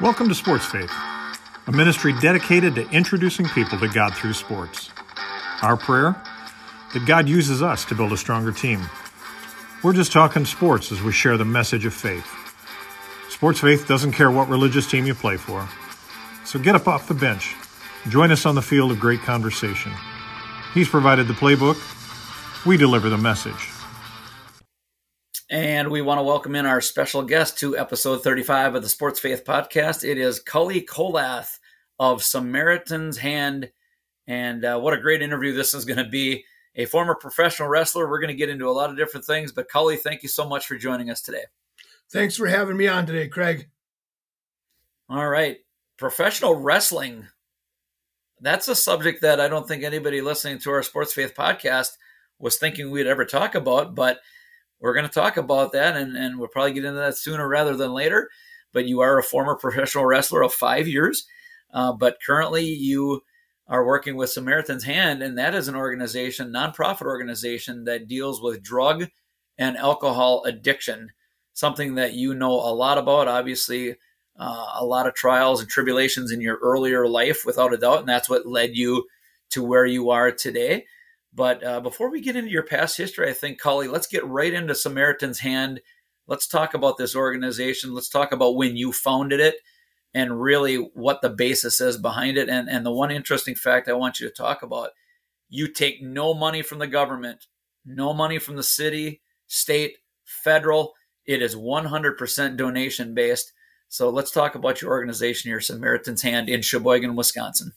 Welcome to Sports Faith, a ministry dedicated to introducing people to God through sports. Our prayer? That God uses us to build a stronger team. We're just talking sports as we share the message of faith. Sports Faith doesn't care what religious team you play for. So get up off the bench. Join us on the field of great conversation. He's provided the playbook. We deliver the message. And we want to welcome in our special guest to episode 35 of the Sports Faith Podcast. It is Cully Kolath of Samaritan's Hand. And uh, what a great interview this is going to be. A former professional wrestler. We're going to get into a lot of different things. But Cully, thank you so much for joining us today. Thanks for having me on today, Craig. All right. Professional wrestling. That's a subject that I don't think anybody listening to our Sports Faith podcast was thinking we'd ever talk about, but we're going to talk about that and, and we'll probably get into that sooner rather than later. But you are a former professional wrestler of five years, uh, but currently you are working with Samaritan's Hand, and that is an organization, nonprofit organization that deals with drug and alcohol addiction something that you know a lot about. Obviously, uh, a lot of trials and tribulations in your earlier life, without a doubt, and that's what led you to where you are today. But uh, before we get into your past history, I think, Cully, let's get right into Samaritan's Hand. Let's talk about this organization. Let's talk about when you founded it and really what the basis is behind it. And, and the one interesting fact I want you to talk about you take no money from the government, no money from the city, state, federal. It is 100% donation based. So let's talk about your organization here, Samaritan's Hand in Sheboygan, Wisconsin.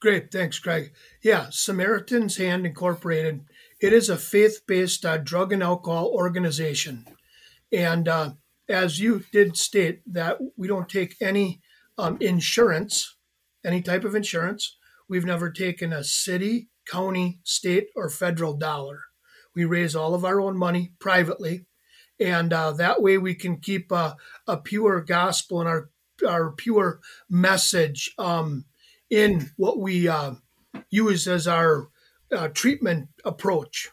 Great, thanks, Craig. Yeah, Samaritan's Hand Incorporated. It is a faith-based uh, drug and alcohol organization, and uh, as you did state, that we don't take any um, insurance, any type of insurance. We've never taken a city, county, state, or federal dollar. We raise all of our own money privately, and uh, that way we can keep a, a pure gospel and our our pure message um, in what we uh, use as our uh, treatment approach.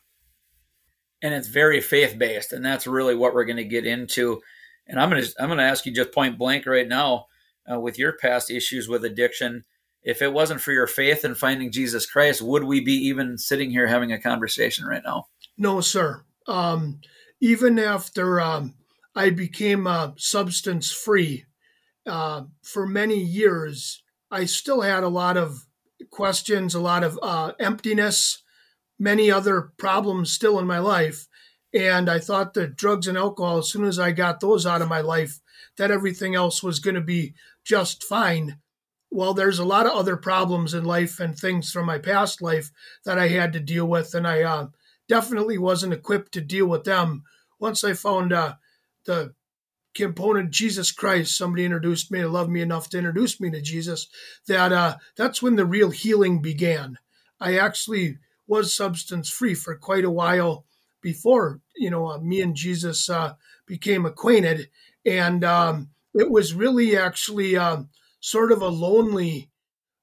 And it's very faith based, and that's really what we're going to get into. And I'm going to I'm going to ask you just point blank right now, uh, with your past issues with addiction. If it wasn't for your faith in finding Jesus Christ, would we be even sitting here having a conversation right now? No, sir. Um, even after um, I became uh, substance free uh, for many years, I still had a lot of questions, a lot of uh, emptiness, many other problems still in my life. And I thought that drugs and alcohol, as soon as I got those out of my life, that everything else was going to be just fine. Well, there's a lot of other problems in life and things from my past life that I had to deal with. And I uh, definitely wasn't equipped to deal with them. Once I found uh, the component Jesus Christ, somebody introduced me to love me enough to introduce me to Jesus. That uh, that's when the real healing began. I actually was substance free for quite a while before you know uh, me and Jesus uh, became acquainted, and um, it was really actually um, sort of a lonely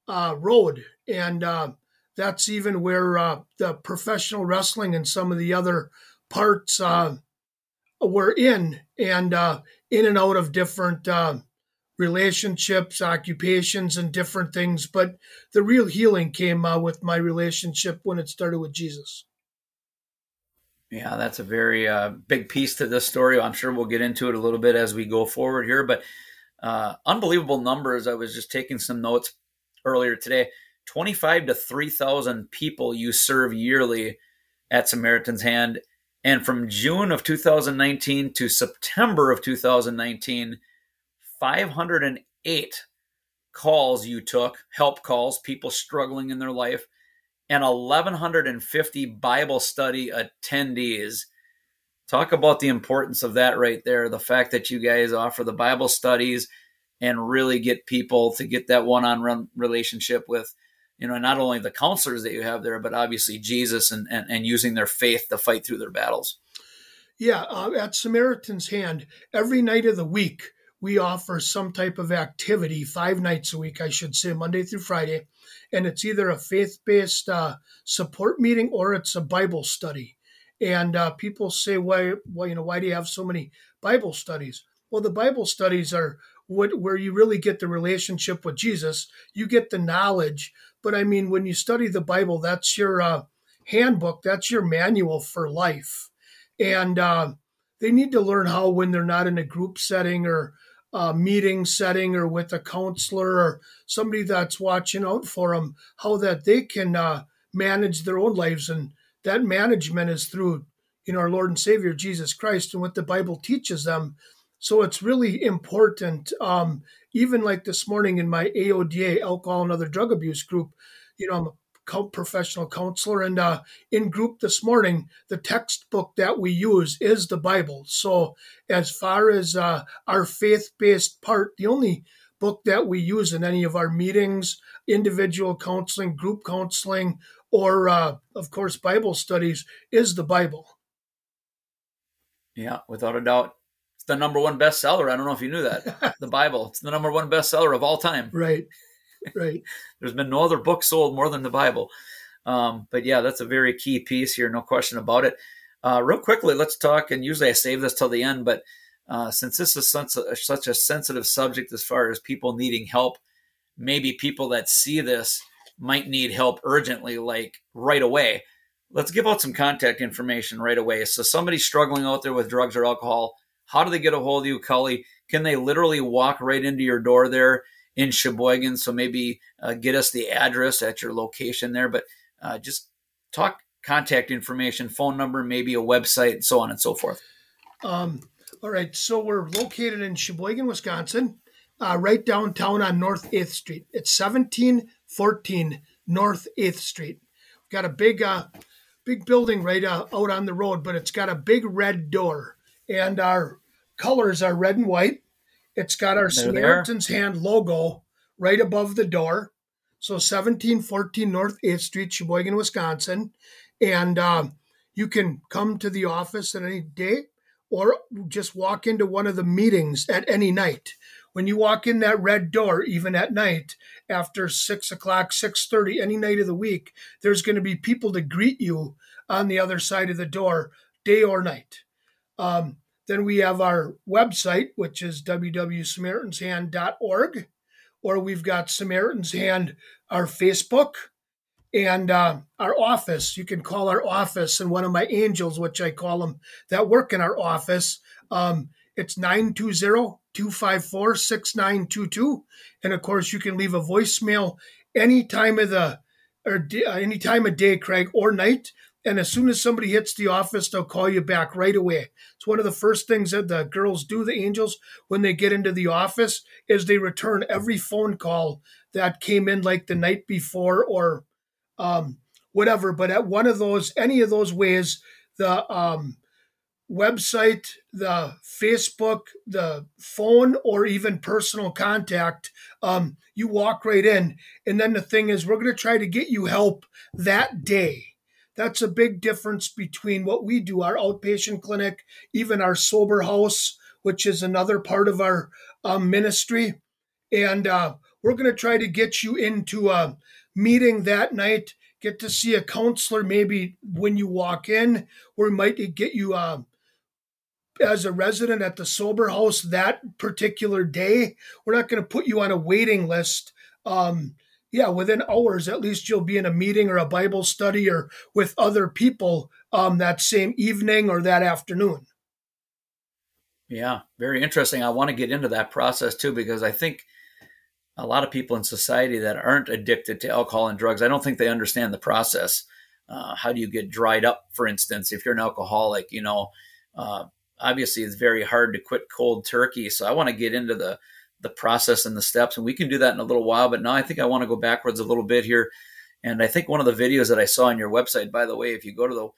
uh, road, and uh, that's even where uh, the professional wrestling and some of the other parts were in and uh, in and out of different uh, relationships, occupations, and different things. But the real healing came uh, with my relationship when it started with Jesus. Yeah, that's a very uh, big piece to this story. I'm sure we'll get into it a little bit as we go forward here, but uh, unbelievable numbers. I was just taking some notes earlier today. 25 to 3,000 people you serve yearly at Samaritan's Hand. And from June of 2019 to September of 2019, 508 calls you took, help calls, people struggling in their life, and 1,150 Bible study attendees. Talk about the importance of that right there. The fact that you guys offer the Bible studies and really get people to get that one on one relationship with you know, not only the counselors that you have there, but obviously Jesus and, and, and using their faith to fight through their battles. Yeah, uh, at Samaritan's Hand, every night of the week, we offer some type of activity, five nights a week, I should say, Monday through Friday. And it's either a faith based uh, support meeting or it's a Bible study. And uh, people say, why, why, you know, why do you have so many Bible studies? Well, the Bible studies are what, where you really get the relationship with Jesus. You get the knowledge. But I mean, when you study the Bible, that's your uh, handbook, that's your manual for life. And uh, they need to learn how, when they're not in a group setting or a meeting setting or with a counselor or somebody that's watching out for them, how that they can uh, manage their own lives. And that management is through, you know, our Lord and Savior Jesus Christ and what the Bible teaches them. So it's really important. Um, even like this morning in my AODA, alcohol and other drug abuse group, you know, I'm a professional counselor. And uh, in group this morning, the textbook that we use is the Bible. So, as far as uh, our faith based part, the only book that we use in any of our meetings, individual counseling, group counseling, or uh, of course, Bible studies is the Bible. Yeah, without a doubt. It's the number one bestseller. I don't know if you knew that. the Bible. It's the number one bestseller of all time. Right right. There's been no other book sold more than the Bible. Um, but yeah, that's a very key piece here, no question about it. Uh, real quickly, let's talk. And usually I save this till the end, but uh, since this is such a, such a sensitive subject as far as people needing help, maybe people that see this might need help urgently, like right away. Let's give out some contact information right away. So, somebody struggling out there with drugs or alcohol, how do they get a hold of you, Cully? Can they literally walk right into your door there in Sheboygan. So maybe uh, get us the address at your location there, but uh, just talk contact information, phone number, maybe a website, and so on and so forth. Um, all right. So we're located in Sheboygan, Wisconsin, uh, right downtown on North 8th Street. It's 1714 North 8th Street. We've got a big, uh, big building right uh, out on the road, but it's got a big red door. And our colors are red and white. It's got our They're Samaritan's there. Hand logo right above the door. So 1714 North 8th Street, Sheboygan, Wisconsin. And uh, you can come to the office at any day or just walk into one of the meetings at any night. When you walk in that red door, even at night, after six o'clock, six thirty, any night of the week, there's going to be people to greet you on the other side of the door, day or night. Um, then we have our website, which is www.samaritansHand.org, or we've got Samaritan's Hand, our Facebook, and uh, our office. You can call our office, and one of my angels, which I call them, that work in our office, um, it's 920 254 6922. And of course, you can leave a voicemail any time of the or any time of day, Craig, or night. And as soon as somebody hits the office, they'll call you back right away. It's one of the first things that the girls do, the angels, when they get into the office, is they return every phone call that came in like the night before or um, whatever. But at one of those, any of those ways, the um, website, the Facebook, the phone, or even personal contact, um, you walk right in. And then the thing is, we're going to try to get you help that day that's a big difference between what we do, our outpatient clinic, even our sober house, which is another part of our um, ministry. And uh, we're going to try to get you into a meeting that night, get to see a counselor maybe when you walk in, or we might get you uh, as a resident at the sober house that particular day. We're not going to put you on a waiting list. Um, yeah, within hours, at least you'll be in a meeting or a Bible study or with other people um, that same evening or that afternoon. Yeah, very interesting. I want to get into that process too because I think a lot of people in society that aren't addicted to alcohol and drugs, I don't think they understand the process. Uh, how do you get dried up, for instance, if you're an alcoholic? You know, uh, obviously it's very hard to quit cold turkey. So I want to get into the the process and the steps. And we can do that in a little while. But now I think I want to go backwards a little bit here. And I think one of the videos that I saw on your website, by the way, if you go to the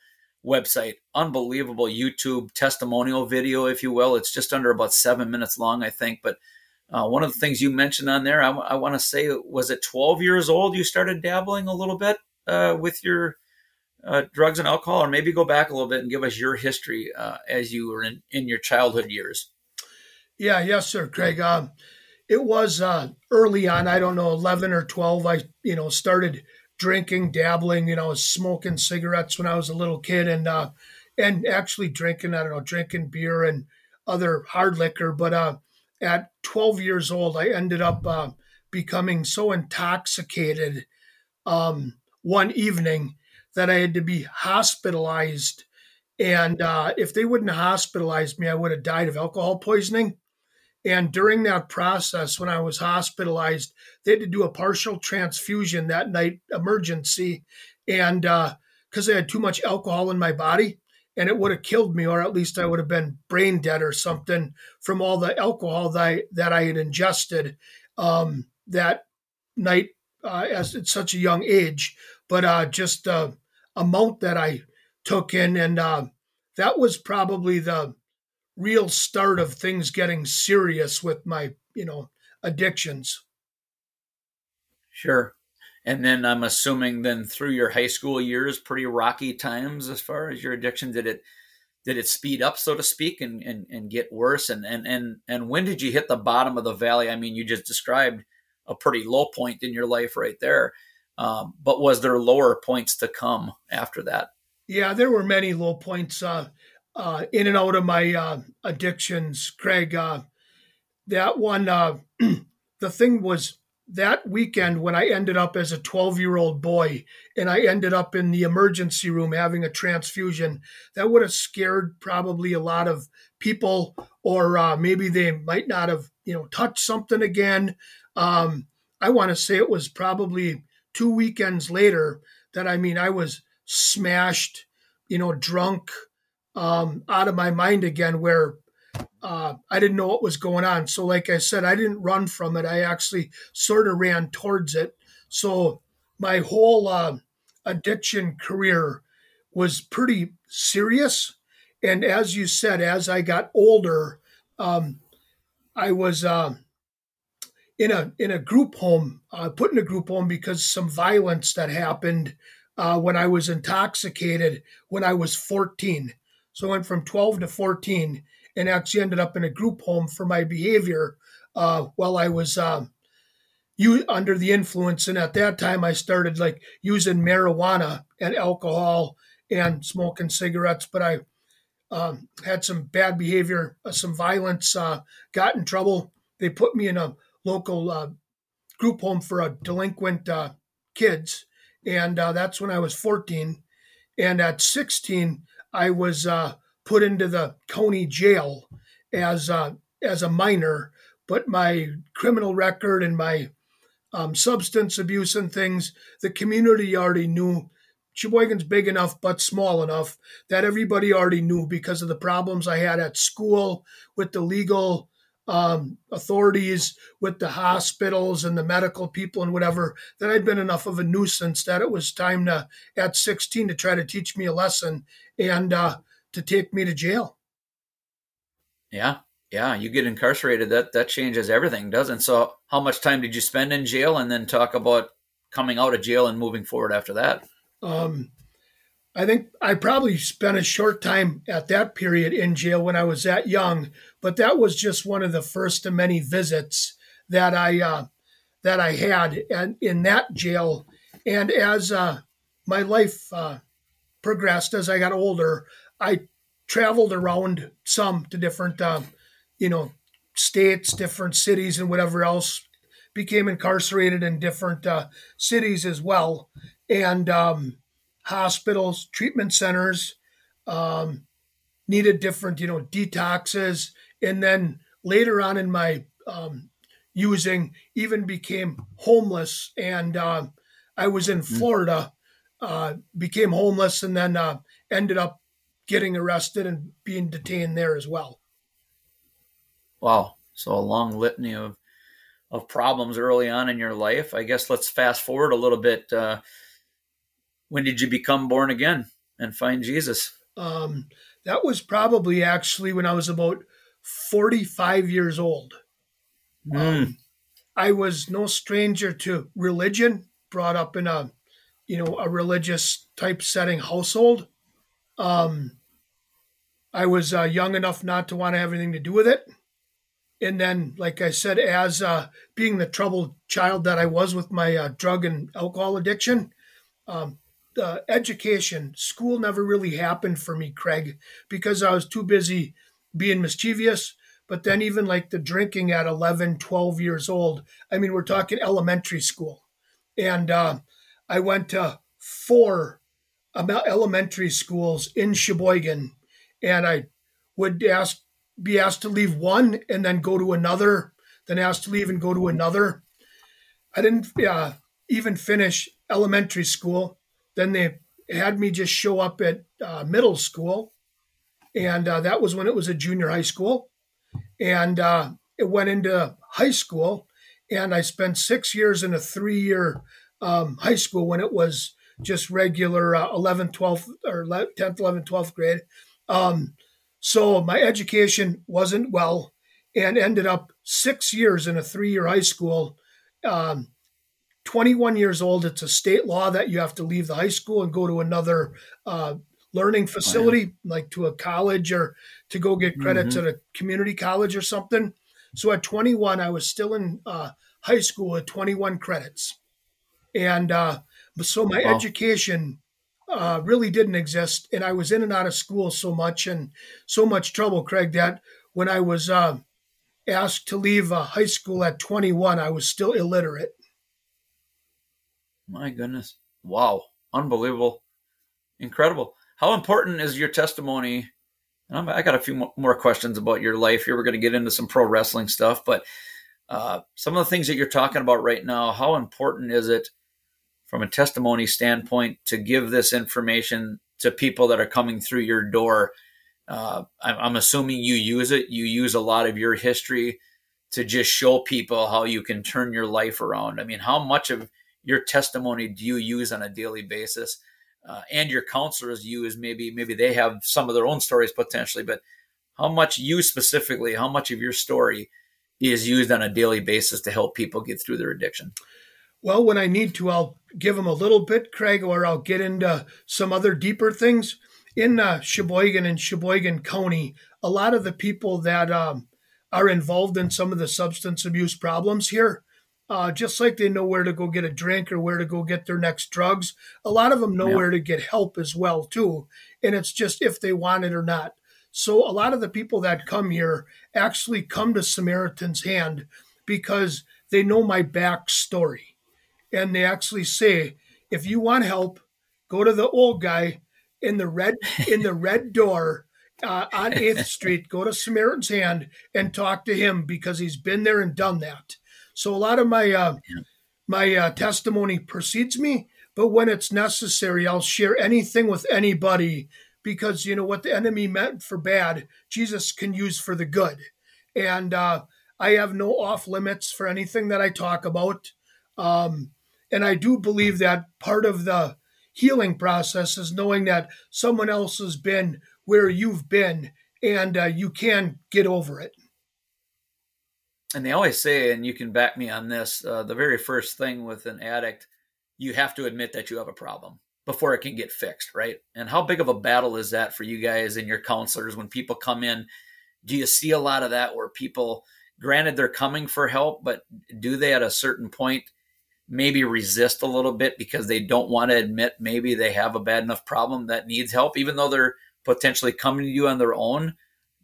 website, unbelievable YouTube testimonial video, if you will. It's just under about seven minutes long, I think. But uh, one of the things you mentioned on there, I, w- I want to say, was it 12 years old you started dabbling a little bit uh, with your uh, drugs and alcohol, or maybe go back a little bit and give us your history uh, as you were in, in your childhood years? Yeah, yes, sir, Craig. Um, it was uh, early on. I don't know, eleven or twelve. I you know started drinking, dabbling. You know, smoking cigarettes when I was a little kid, and uh, and actually drinking, I don't know, drinking beer and other hard liquor. But uh, at 12 years old, I ended up uh, becoming so intoxicated um, one evening that I had to be hospitalized. And uh, if they wouldn't have hospitalized me, I would have died of alcohol poisoning. And during that process, when I was hospitalized, they had to do a partial transfusion that night, emergency. And because uh, I had too much alcohol in my body, and it would have killed me, or at least I would have been brain dead or something from all the alcohol that I, that I had ingested um, that night uh, as at such a young age. But uh, just the amount that I took in, and uh, that was probably the real start of things getting serious with my, you know, addictions. Sure. And then I'm assuming then through your high school years, pretty rocky times as far as your addiction. Did it did it speed up, so to speak, and and, and get worse? And and and and when did you hit the bottom of the valley? I mean, you just described a pretty low point in your life right there. Um, but was there lower points to come after that? Yeah, there were many low points. Uh, uh, in and out of my uh, addictions, Craig. Uh, that one, uh, the thing was that weekend when I ended up as a 12 year old boy and I ended up in the emergency room having a transfusion, that would have scared probably a lot of people, or uh, maybe they might not have, you know, touched something again. Um, I want to say it was probably two weekends later that I mean, I was smashed, you know, drunk, um, out of my mind again where uh, I didn't know what was going on. So, like I said, I didn't run from it. I actually sort of ran towards it. So, my whole uh, addiction career was pretty serious. And as you said, as I got older, um, I was uh, in a in a group home, uh, put in a group home because some violence that happened uh, when I was intoxicated when I was 14. So I went from 12 to 14 and actually ended up in a group home for my behavior uh, while I was uh, you under the influence. And at that time, I started like using marijuana and alcohol and smoking cigarettes. But I um, had some bad behavior, uh, some violence, uh, got in trouble. They put me in a local uh, group home for a delinquent uh, kids. And that's when I was 14. And at 16, I was uh, put into the county jail as uh, as a minor, but my criminal record and my um, substance abuse and things, the community already knew. Sheboygan's big enough but small enough that everybody already knew because of the problems I had at school with the legal um, authorities, with the hospitals and the medical people and whatever, that I'd been enough of a nuisance that it was time to, at 16, to try to teach me a lesson and uh, to take me to jail. Yeah, yeah, you get incarcerated. That that changes everything, doesn't? So, how much time did you spend in jail, and then talk about coming out of jail and moving forward after that? Um, I think I probably spent a short time at that period in jail when I was that young, but that was just one of the first of many visits that I uh, that I had and in that jail. And as uh, my life uh, progressed as I got older, I traveled around some to different, uh, you know, states, different cities, and whatever else. Became incarcerated in different uh, cities as well, and um, hospitals, treatment centers. Um, needed different, you know, detoxes, and then later on in my um, using, even became homeless, and uh, I was in hmm. Florida uh, became homeless and then uh, ended up getting arrested and being detained there as well. Wow. So a long litany of of problems early on in your life. I guess let's fast forward a little bit. Uh, when did you become born again and find Jesus? Um, that was probably actually when I was about 45 years old. Mm. Um, I was no stranger to religion, brought up in a you know, a religious type setting household. Um, I was uh, young enough not to want to have anything to do with it. And then, like I said, as uh, being the troubled child that I was with my uh, drug and alcohol addiction, um, uh, education, school never really happened for me, Craig, because I was too busy being mischievous. But then, even like the drinking at 11, 12 years old, I mean, we're talking elementary school. And uh, I went to four elementary schools in Sheboygan, and I would ask, be asked to leave one and then go to another, then asked to leave and go to another. I didn't uh, even finish elementary school. Then they had me just show up at uh, middle school, and uh, that was when it was a junior high school. And uh, it went into high school, and I spent six years in a three year um, high school when it was just regular uh, 11th, 12th, or 10th, 11th, 12th grade. Um, so my education wasn't well and ended up six years in a three year high school. Um, 21 years old, it's a state law that you have to leave the high school and go to another uh, learning facility, oh, yeah. like to a college or to go get credits mm-hmm. at a community college or something. So at 21, I was still in uh, high school at 21 credits. And uh, so my wow. education uh, really didn't exist. And I was in and out of school so much and so much trouble, Craig, that when I was uh, asked to leave uh, high school at 21, I was still illiterate. My goodness. Wow. Unbelievable. Incredible. How important is your testimony? I got a few more questions about your life here. We're going to get into some pro wrestling stuff, but uh, some of the things that you're talking about right now, how important is it from a testimony standpoint to give this information to people that are coming through your door? Uh, I'm, I'm assuming you use it. You use a lot of your history to just show people how you can turn your life around. I mean, how much of your testimony do you use on a daily basis? Uh, and your counselors use maybe maybe they have some of their own stories potentially, but how much you specifically, how much of your story is used on a daily basis to help people get through their addiction? Well, when I need to, I'll give them a little bit, Craig, or I'll get into some other deeper things. In uh, Sheboygan and Sheboygan County, a lot of the people that um, are involved in some of the substance abuse problems here, uh, just like they know where to go get a drink or where to go get their next drugs, a lot of them know yeah. where to get help as well too. And it's just if they want it or not. So a lot of the people that come here actually come to Samaritan's Hand because they know my backstory. And they actually say, if you want help, go to the old guy in the red in the red door uh, on 8th Street. Go to Samaritan's Hand and talk to him because he's been there and done that. So a lot of my uh, my uh, testimony precedes me, but when it's necessary, I'll share anything with anybody because you know what the enemy meant for bad, Jesus can use for the good, and uh, I have no off limits for anything that I talk about. Um, and I do believe that part of the healing process is knowing that someone else has been where you've been and uh, you can get over it and they always say, and you can back me on this, uh, the very first thing with an addict, you have to admit that you have a problem before it can get fixed, right? And how big of a battle is that for you guys and your counselors when people come in? Do you see a lot of that where people, granted, they're coming for help, but do they at a certain point maybe resist a little bit because they don't want to admit maybe they have a bad enough problem that needs help, even though they're potentially coming to you on their own?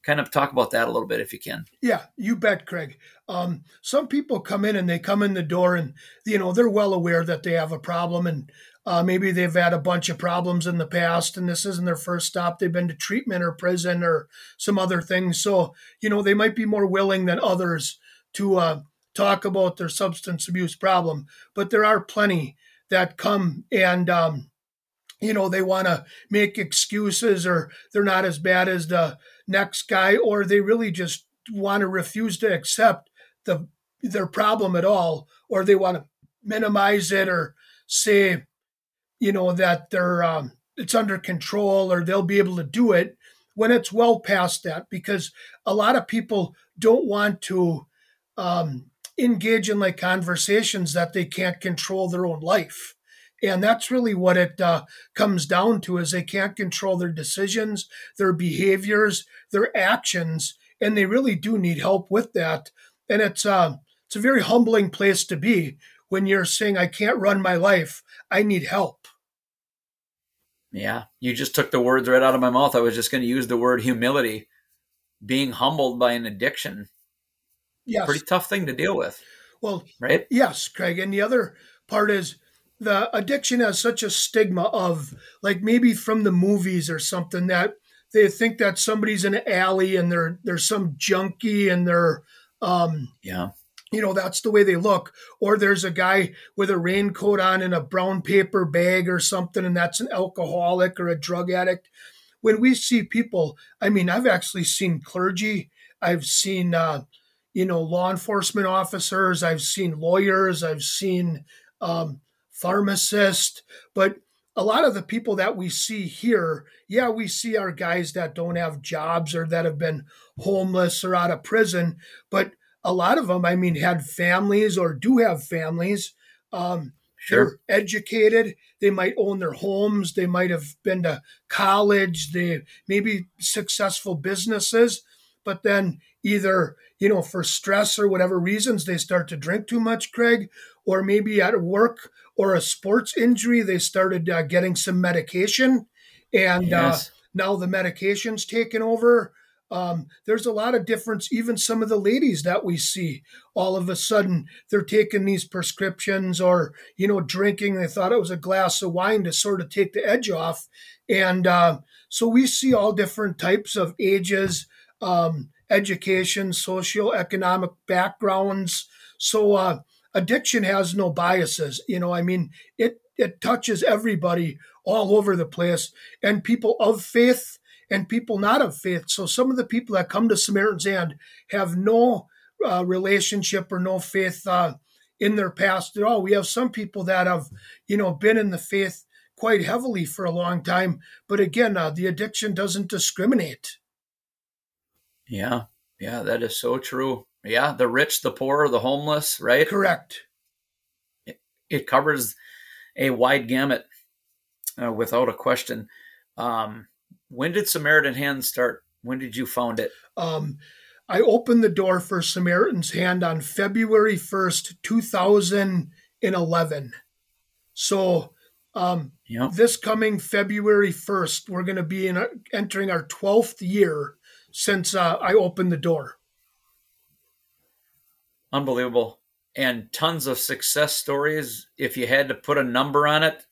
Kind of talk about that a little bit if you can. Yeah, you bet, Craig. Um, some people come in and they come in the door and you know they're well aware that they have a problem and uh, maybe they've had a bunch of problems in the past and this isn't their first stop. They've been to treatment or prison or some other things. So you know they might be more willing than others to uh, talk about their substance abuse problem. But there are plenty that come and um, you know they want to make excuses or they're not as bad as the next guy, or they really just want to refuse to accept the their problem at all, or they want to minimize it or say, you know, that they're um, it's under control or they'll be able to do it when it's well past that. Because a lot of people don't want to um, engage in like conversations that they can't control their own life and that's really what it uh, comes down to is they can't control their decisions their behaviors their actions and they really do need help with that and it's uh, it's a very humbling place to be when you're saying i can't run my life i need help Yeah, you just took the words right out of my mouth. I was just going to use the word humility, being humbled by an addiction. Yes. Pretty tough thing to deal with. Well, right? Yes, Craig. And the other part is the addiction has such a stigma of like maybe from the movies or something that they think that somebody's in an alley and they're there's some junkie and they're um yeah. you know that's the way they look. Or there's a guy with a raincoat on and a brown paper bag or something and that's an alcoholic or a drug addict. When we see people i mean i've actually seen clergy. I've seen uh, you know law enforcement officers. I've seen lawyers. I've seen um, pharmacists but a lot of the people that we see here yeah we see our guys that don't have jobs or that have been homeless or out of prison but a lot of them, I mean, had families or do have families. Um, sure. They're educated. They might own their homes. They might have been to college. They maybe successful businesses, but then either you know for stress or whatever reasons they start to drink too much, Craig, or maybe at work or a sports injury they started uh, getting some medication, and yes. uh, now the medication's taken over um, there's a lot of difference. Even some of the ladies that we see, all of a sudden, they're taking these prescriptions or, you know, drinking. They thought it was a glass of wine to sort of take the edge off. And uh, so we see all different types of ages, um, education, socioeconomic backgrounds. So uh, addiction has no biases. You know, I mean, it, it touches everybody all over the place. And people of faith, and people not of faith. So some of the people that come to Samaritan's Hand have no uh, relationship or no faith uh, in their past at all. We have some people that have, you know, been in the faith quite heavily for a long time. But again, uh, the addiction doesn't discriminate. Yeah, yeah, that is so true. Yeah, the rich, the poor, the homeless, right? Correct. It, it covers a wide gamut, uh, without a question. Um, when did Samaritan Hand start? When did you found it? Um, I opened the door for Samaritan's Hand on February 1st, 2011. So um, yep. this coming February 1st, we're going to be in entering our 12th year since uh, I opened the door. Unbelievable. And tons of success stories. If you had to put a number on it,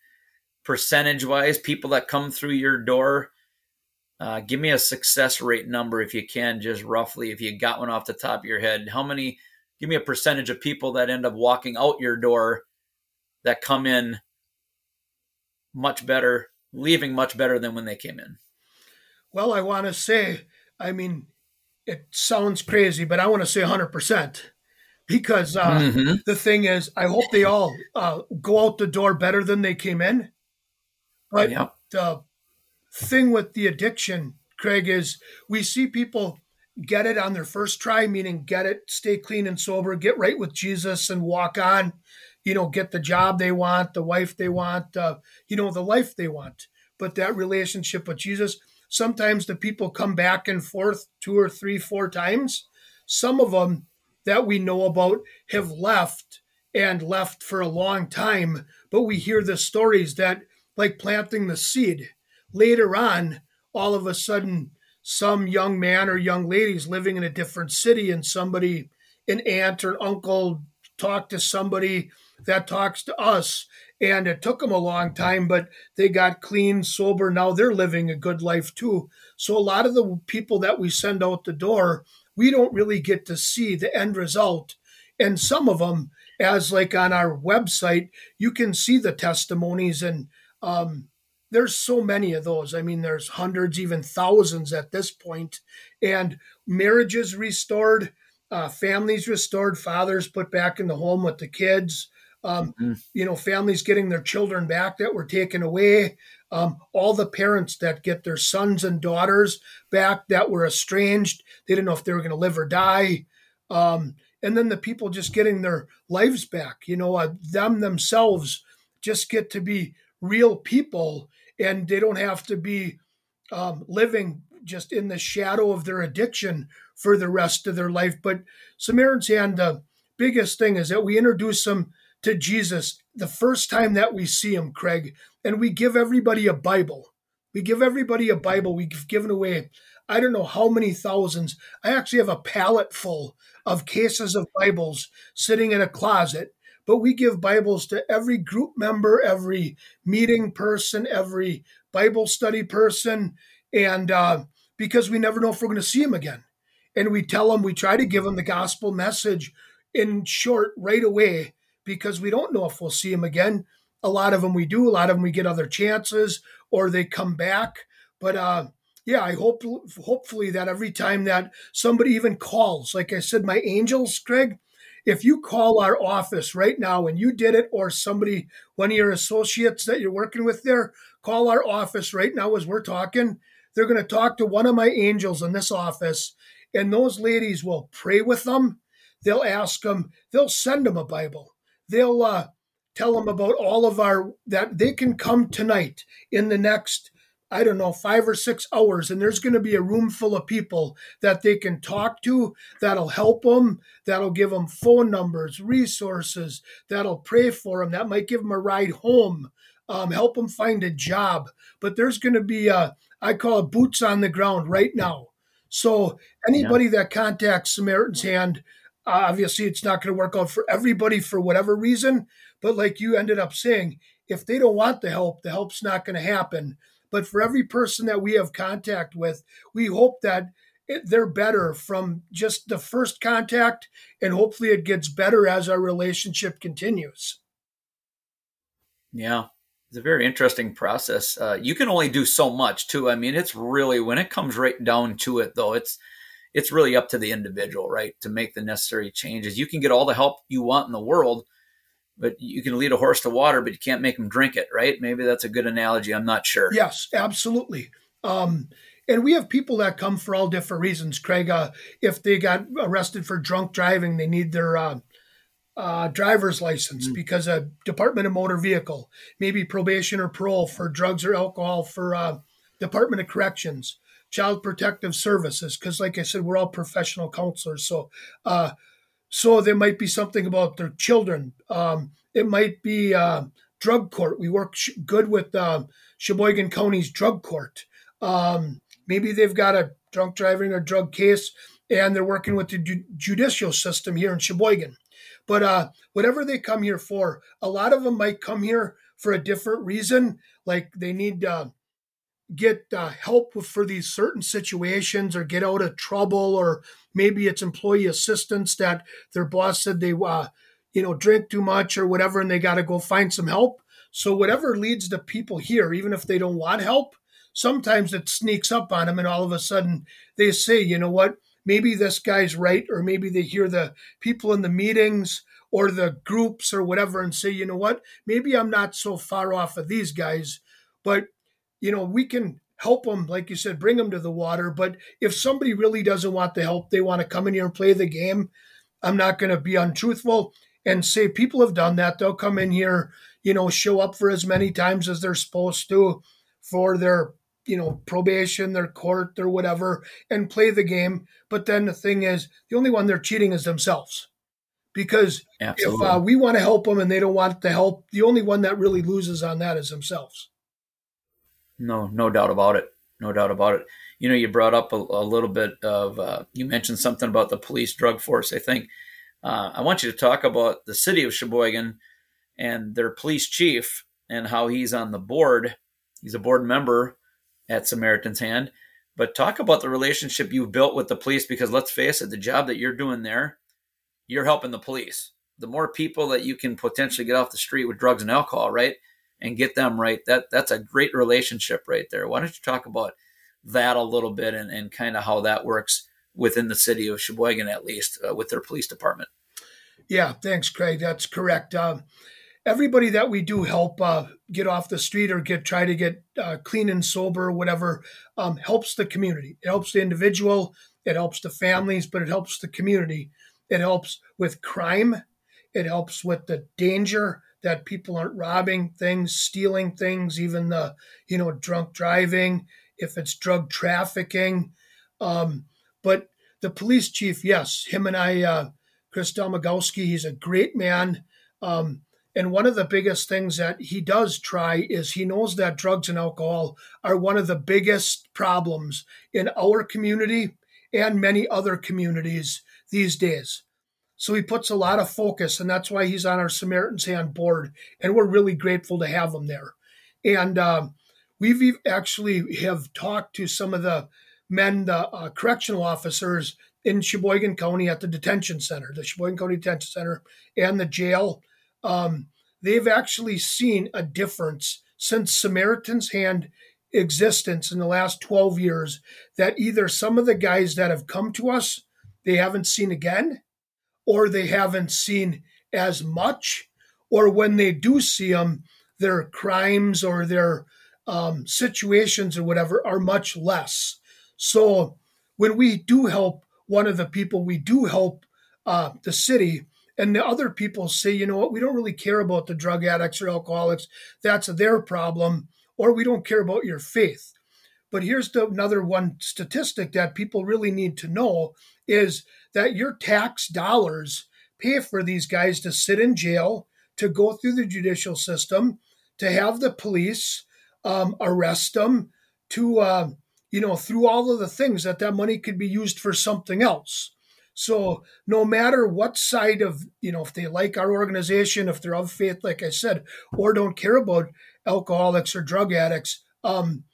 percentage wise, people that come through your door uh, give me a success rate number if you can, just roughly, if you got one off the top of your head. How many? Give me a percentage of people that end up walking out your door that come in much better, leaving much better than when they came in. Well, I want to say, I mean, it sounds crazy, but I want to say 100% because uh, mm-hmm. the thing is, I hope they all uh, go out the door better than they came in. But the thing with the addiction, Craig, is we see people get it on their first try, meaning get it, stay clean and sober, get right with Jesus and walk on, you know, get the job they want, the wife they want, uh, you know, the life they want. But that relationship with Jesus, sometimes the people come back and forth two or three, four times. Some of them that we know about have left and left for a long time, but we hear the stories that, like planting the seed, later on, all of a sudden, some young man or young ladies living in a different city and somebody, an aunt or uncle, talked to somebody that talks to us. And it took them a long time, but they got clean, sober. Now they're living a good life too. So a lot of the people that we send out the door, we don't really get to see the end result. And some of them, as like on our website, you can see the testimonies and um, there's so many of those. I mean, there's hundreds, even thousands at this point, and marriages restored, uh, families restored, fathers put back in the home with the kids. Um, mm-hmm. You know, families getting their children back that were taken away. Um, all the parents that get their sons and daughters back that were estranged, they didn't know if they were going to live or die. Um, and then the people just getting their lives back. You know, uh, them themselves just get to be real people and they don't have to be um, living just in the shadow of their addiction for the rest of their life. But Samaritan's Hand, the biggest thing is that we introduce them to Jesus the first time that we see him, Craig, and we give everybody a Bible. We give everybody a Bible. We've given away, I don't know how many thousands. I actually have a pallet full of cases of Bibles sitting in a closet. But we give Bibles to every group member, every meeting person, every Bible study person, and uh, because we never know if we're going to see them again. And we tell them, we try to give them the gospel message in short right away because we don't know if we'll see them again. A lot of them we do, a lot of them we get other chances or they come back. But uh, yeah, I hope hopefully that every time that somebody even calls, like I said, my angels, Greg, if you call our office right now and you did it, or somebody, one of your associates that you're working with there, call our office right now as we're talking. They're going to talk to one of my angels in this office, and those ladies will pray with them. They'll ask them, they'll send them a Bible. They'll uh, tell them about all of our, that they can come tonight in the next I don't know, five or six hours, and there's going to be a room full of people that they can talk to that'll help them, that'll give them phone numbers, resources, that'll pray for them, that might give them a ride home, um, help them find a job. But there's going to be, a, I call it boots on the ground right now. So anybody yeah. that contacts Samaritan's Hand, obviously it's not going to work out for everybody for whatever reason. But like you ended up saying, if they don't want the help, the help's not going to happen. But for every person that we have contact with, we hope that it, they're better from just the first contact, and hopefully it gets better as our relationship continues. Yeah, it's a very interesting process. Uh, you can only do so much too. I mean, it's really when it comes right down to it, though, it's it's really up to the individual, right, to make the necessary changes. You can get all the help you want in the world, but you can lead a horse to water, but you can't make him drink it, right? Maybe that's a good analogy. I'm not sure. Yes, absolutely. Um, and we have people that come for all different reasons. Craig, uh, if they got arrested for drunk driving, they need their uh, uh, driver's license mm-hmm. because a Department of Motor Vehicle, maybe probation or parole for drugs or alcohol for uh, Department of Corrections, Child Protective Services. Because, like I said, we're all professional counselors, so uh, so there might be something about their children. Um, it might be uh, drug court. We work sh- good with uh, Sheboygan County's drug court. Um, maybe they've got a drunk driving or drug case, and they're working with the ju- judicial system here in Sheboygan. But uh, whatever they come here for, a lot of them might come here for a different reason. Like they need uh, get uh, help for these certain situations or get out of trouble or maybe it's employee assistance that their boss said they uh, you know drink too much or whatever and they got to go find some help. So whatever leads the people here even if they don't want help sometimes it sneaks up on them and all of a sudden they say you know what? Maybe this guy's right or maybe they hear the people in the meetings or the groups or whatever and say you know what? Maybe i'm not so far off of these guys but you know, we can help them, like you said, bring them to the water. But if somebody really doesn't want the help, they want to come in here and play the game, I'm not going to be untruthful and say people have done that. They'll come in here, you know, show up for as many times as they're supposed to for their, you know, probation, their court, or whatever, and play the game. But then the thing is, the only one they're cheating is themselves. Because Absolutely. if uh, we want to help them and they don't want the help, the only one that really loses on that is themselves. No, no doubt about it. No doubt about it. You know, you brought up a, a little bit of, uh, you mentioned something about the police drug force. I think uh, I want you to talk about the city of Sheboygan and their police chief and how he's on the board. He's a board member at Samaritan's Hand. But talk about the relationship you've built with the police because let's face it, the job that you're doing there, you're helping the police. The more people that you can potentially get off the street with drugs and alcohol, right? And get them right, that that's a great relationship right there. Why don't you talk about that a little bit and, and kind of how that works within the city of Sheboygan, at least uh, with their police department? Yeah, thanks, Craig. That's correct. Um, everybody that we do help uh, get off the street or get try to get uh, clean and sober, whatever, um, helps the community. It helps the individual. It helps the families, but it helps the community. It helps with crime. It helps with the danger that people aren't robbing things, stealing things, even the, you know, drunk driving, if it's drug trafficking. Um, but the police chief, yes, him and I, uh, Chris Domagalski, he's a great man. Um, and one of the biggest things that he does try is he knows that drugs and alcohol are one of the biggest problems in our community and many other communities these days. So he puts a lot of focus, and that's why he's on our Samaritan's Hand board, and we're really grateful to have him there. And uh, we've actually have talked to some of the men, the uh, correctional officers in Sheboygan County at the detention center, the Sheboygan County Detention Center, and the jail. Um, they've actually seen a difference since Samaritan's Hand existence in the last 12 years that either some of the guys that have come to us they haven't seen again or they haven't seen as much or when they do see them their crimes or their um, situations or whatever are much less. So when we do help one of the people we do help uh, the city and the other people say you know what? We don't really care about the drug addicts or alcoholics. That's their problem or we don't care about your faith. But here's the, another one statistic that people really need to know is that your tax dollars pay for these guys to sit in jail, to go through the judicial system, to have the police um, arrest them, to uh, you know through all of the things that that money could be used for something else. So no matter what side of you know if they like our organization, if they're of faith, like I said, or don't care about alcoholics or drug addicts. Um,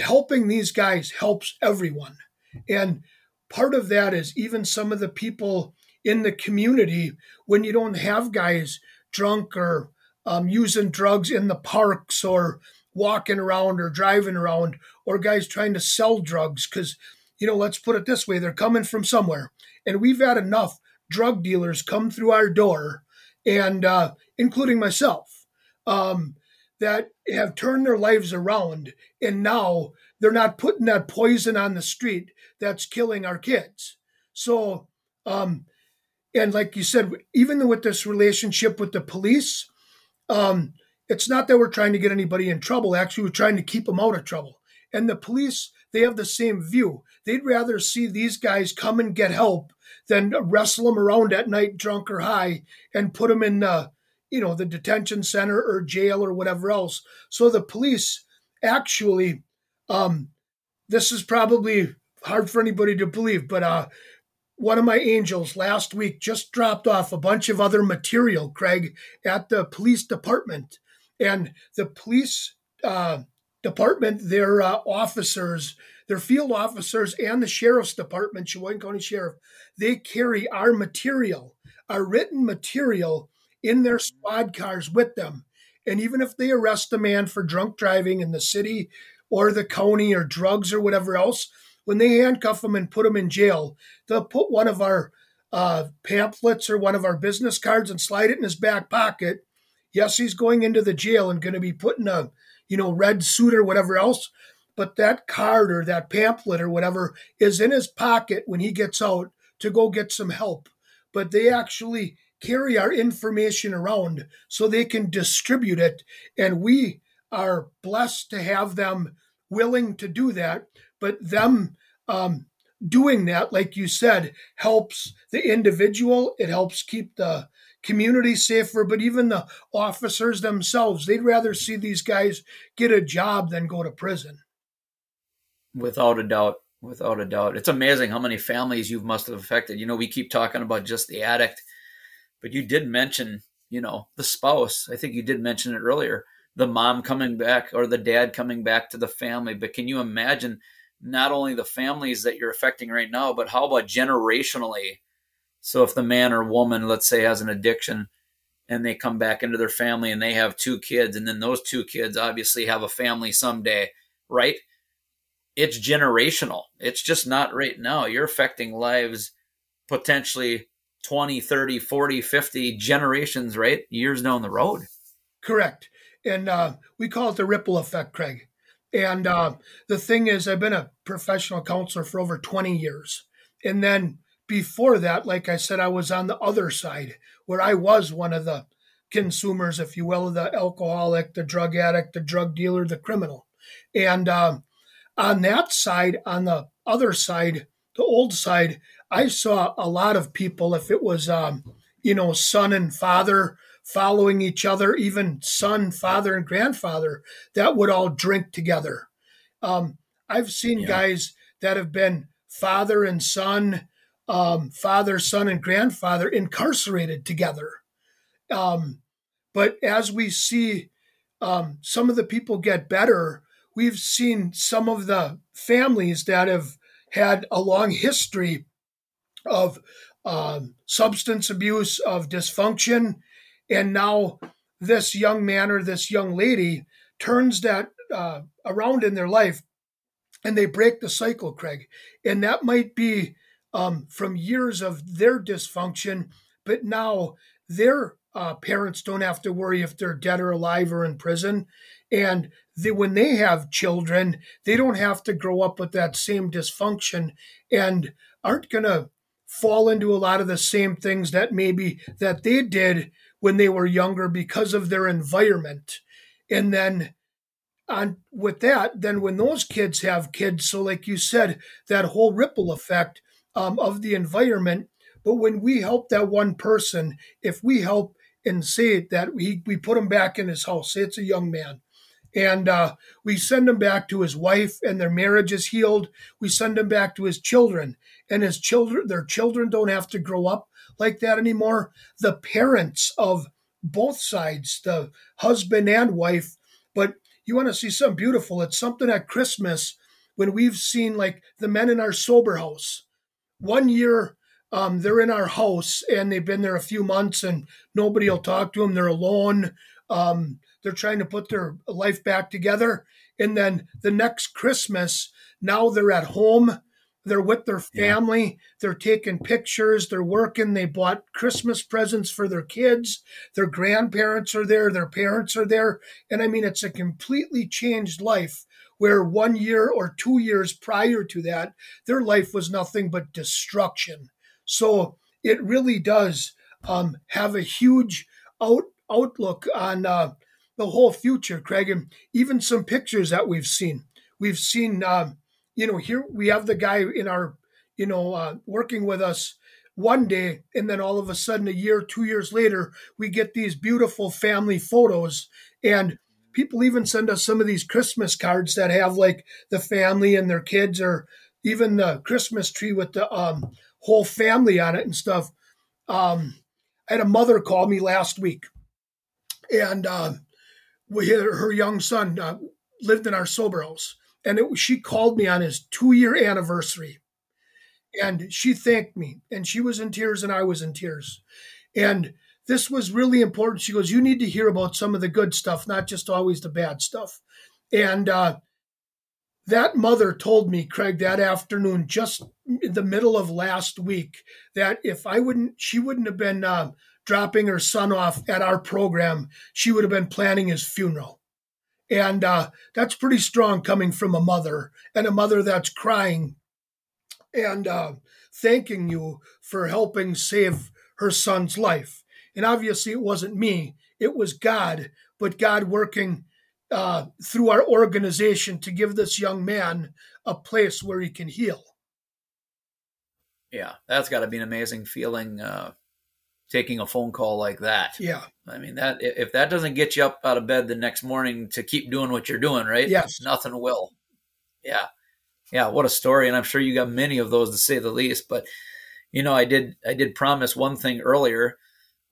helping these guys helps everyone. And part of that is even some of the people in the community, when you don't have guys drunk or um, using drugs in the parks or walking around or driving around or guys trying to sell drugs because you know let's put it this way they're coming from somewhere. And we've had enough drug dealers come through our door and uh, including myself um, that have turned their lives around and now they're not putting that poison on the street that's killing our kids. So, um, and like you said, even with this relationship with the police, um, it's not that we're trying to get anybody in trouble. Actually, we're trying to keep them out of trouble. And the police, they have the same view. They'd rather see these guys come and get help than wrestle them around at night, drunk or high, and put them in the you know, the detention center or jail or whatever else. So the police actually, um, this is probably hard for anybody to believe, but uh, one of my angels last week just dropped off a bunch of other material, Craig, at the police department. And the police uh, department, their uh, officers, their field officers, and the sheriff's department, Sheboygan County Sheriff, they carry our material, our written material in their squad cars with them. And even if they arrest a man for drunk driving in the city or the county or drugs or whatever else, when they handcuff him and put him in jail, they'll put one of our uh, pamphlets or one of our business cards and slide it in his back pocket. Yes, he's going into the jail and going to be put in a you know red suit or whatever else, but that card or that pamphlet or whatever is in his pocket when he gets out to go get some help. But they actually carry our information around so they can distribute it. And we are blessed to have them willing to do that. But them um, doing that, like you said, helps the individual, it helps keep the community safer, but even the officers themselves, they'd rather see these guys get a job than go to prison. Without a doubt. Without a doubt. It's amazing how many families you must have affected. You know, we keep talking about just the addict but you did mention, you know, the spouse. I think you did mention it earlier. The mom coming back or the dad coming back to the family. But can you imagine not only the families that you're affecting right now, but how about generationally? So if the man or woman, let's say, has an addiction and they come back into their family and they have two kids, and then those two kids obviously have a family someday, right? It's generational. It's just not right now. You're affecting lives potentially 20, 30, 40, 50 generations, right? Years down the road. Correct. And uh, we call it the ripple effect, Craig. And uh, the thing is, I've been a professional counselor for over 20 years. And then before that, like I said, I was on the other side where I was one of the consumers, if you will, the alcoholic, the drug addict, the drug dealer, the criminal. And uh, on that side, on the other side, the old side, I saw a lot of people, if it was, um, you know, son and father, following each other, even son, father, and grandfather that would all drink together. Um, I've seen yeah. guys that have been father and son, um, father, son, and grandfather incarcerated together. Um, but as we see um, some of the people get better, we've seen some of the families that have had a long history of um, substance abuse, of dysfunction, and now this young man or this young lady turns that uh, around in their life and they break the cycle, Craig. And that might be um, from years of their dysfunction, but now their uh, parents don't have to worry if they're dead or alive or in prison. And they, when they have children, they don't have to grow up with that same dysfunction and aren't going to fall into a lot of the same things that maybe that they did when they were younger because of their environment. And then on with that, then when those kids have kids, so like you said, that whole ripple effect um, of the environment. But when we help that one person, if we help and say that we, we put him back in his house, say it's a young man, and uh, we send him back to his wife and their marriage is healed we send him back to his children and his children their children don't have to grow up like that anymore. The parents of both sides the husband and wife. But you want to see something beautiful. It's something at christmas when we've seen like the men in our sober house. One year um, they're in our house and they've been there a few months and nobody will talk to them they're alone. Um, they're trying to put their life back together. And then the next Christmas, now they're at home. They're with their family. Yeah. They're taking pictures. They're working. They bought Christmas presents for their kids. Their grandparents are there. Their parents are there. And I mean, it's a completely changed life where one year or two years prior to that, their life was nothing but destruction. So it really does um, have a huge out, outlook on uh, the whole future, Craig, and even some pictures that we've seen. We've seen, uh, you know, here we have the guy in our, you know, uh, working with us one day, and then all of a sudden, a year, two years later, we get these beautiful family photos. And people even send us some of these Christmas cards that have like the family and their kids, or even the Christmas tree with the um, whole family on it and stuff. Um, I had a mother call me last week, and um, we had her young son uh, lived in our sober house, and it, she called me on his two year anniversary, and she thanked me, and she was in tears, and I was in tears, and this was really important. She goes, "You need to hear about some of the good stuff, not just always the bad stuff," and uh, that mother told me, Craig, that afternoon, just in the middle of last week, that if I wouldn't, she wouldn't have been. Uh, dropping her son off at our program, she would have been planning his funeral. And uh, that's pretty strong coming from a mother and a mother that's crying and uh, thanking you for helping save her son's life. And obviously, it wasn't me, it was God, but God working uh, through our organization to give this young man a place where he can heal. Yeah, that's got to be an amazing feeling uh, taking a phone call like that. Yeah. I mean that if that doesn't get you up out of bed the next morning to keep doing what you're doing, right? Yes. Nothing will. Yeah. Yeah, what a story and I'm sure you got many of those to say the least, but you know, I did I did promise one thing earlier.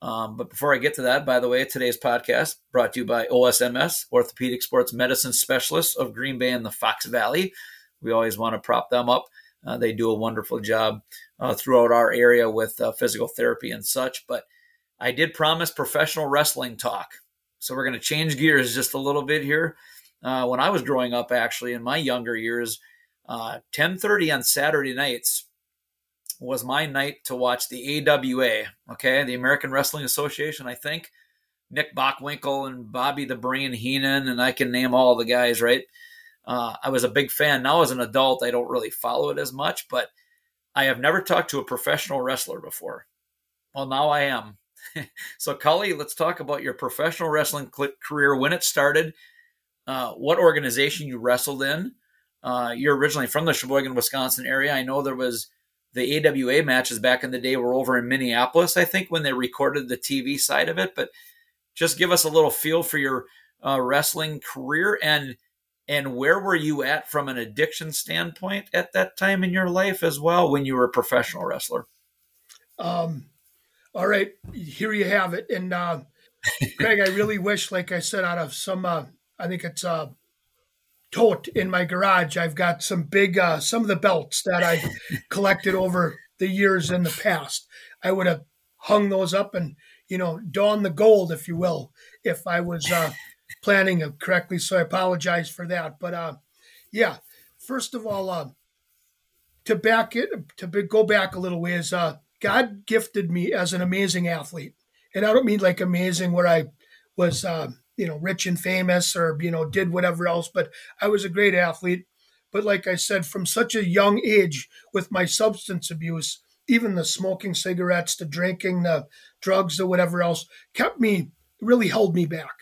Um, but before I get to that, by the way, today's podcast brought to you by OSMS, Orthopedic Sports Medicine Specialists of Green Bay and the Fox Valley. We always want to prop them up. Uh, they do a wonderful job uh, throughout our area with uh, physical therapy and such. But I did promise professional wrestling talk. So we're going to change gears just a little bit here. Uh, when I was growing up, actually, in my younger years, 10:30 uh, on Saturday nights was my night to watch the AWA. Okay, the American Wrestling Association. I think Nick Bockwinkel and Bobby the Brain Heenan, and I can name all the guys. Right uh, I was a big fan. Now, as an adult, I don't really follow it as much, but I have never talked to a professional wrestler before. Well, now I am. so, Cully, let's talk about your professional wrestling career, when it started, uh, what organization you wrestled in. Uh, you're originally from the Sheboygan, Wisconsin area. I know there was the AWA matches back in the day were over in Minneapolis, I think, when they recorded the TV side of it. But just give us a little feel for your uh, wrestling career and and where were you at from an addiction standpoint at that time in your life as well when you were a professional wrestler? Um, all right, here you have it. And uh, Craig, I really wish, like I said, out of some, uh, I think it's uh, tote in my garage, I've got some big, uh, some of the belts that I collected over the years in the past. I would have hung those up and, you know, don the gold, if you will, if I was uh, planning correctly. So I apologize for that. But uh, yeah, first of all, uh, to back it, to go back a little ways, uh, God gifted me as an amazing athlete. And I don't mean like amazing where I was, uh, you know, rich and famous or, you know, did whatever else, but I was a great athlete. But like I said, from such a young age with my substance abuse, even the smoking cigarettes, the drinking, the drugs, or whatever else kept me, really held me back.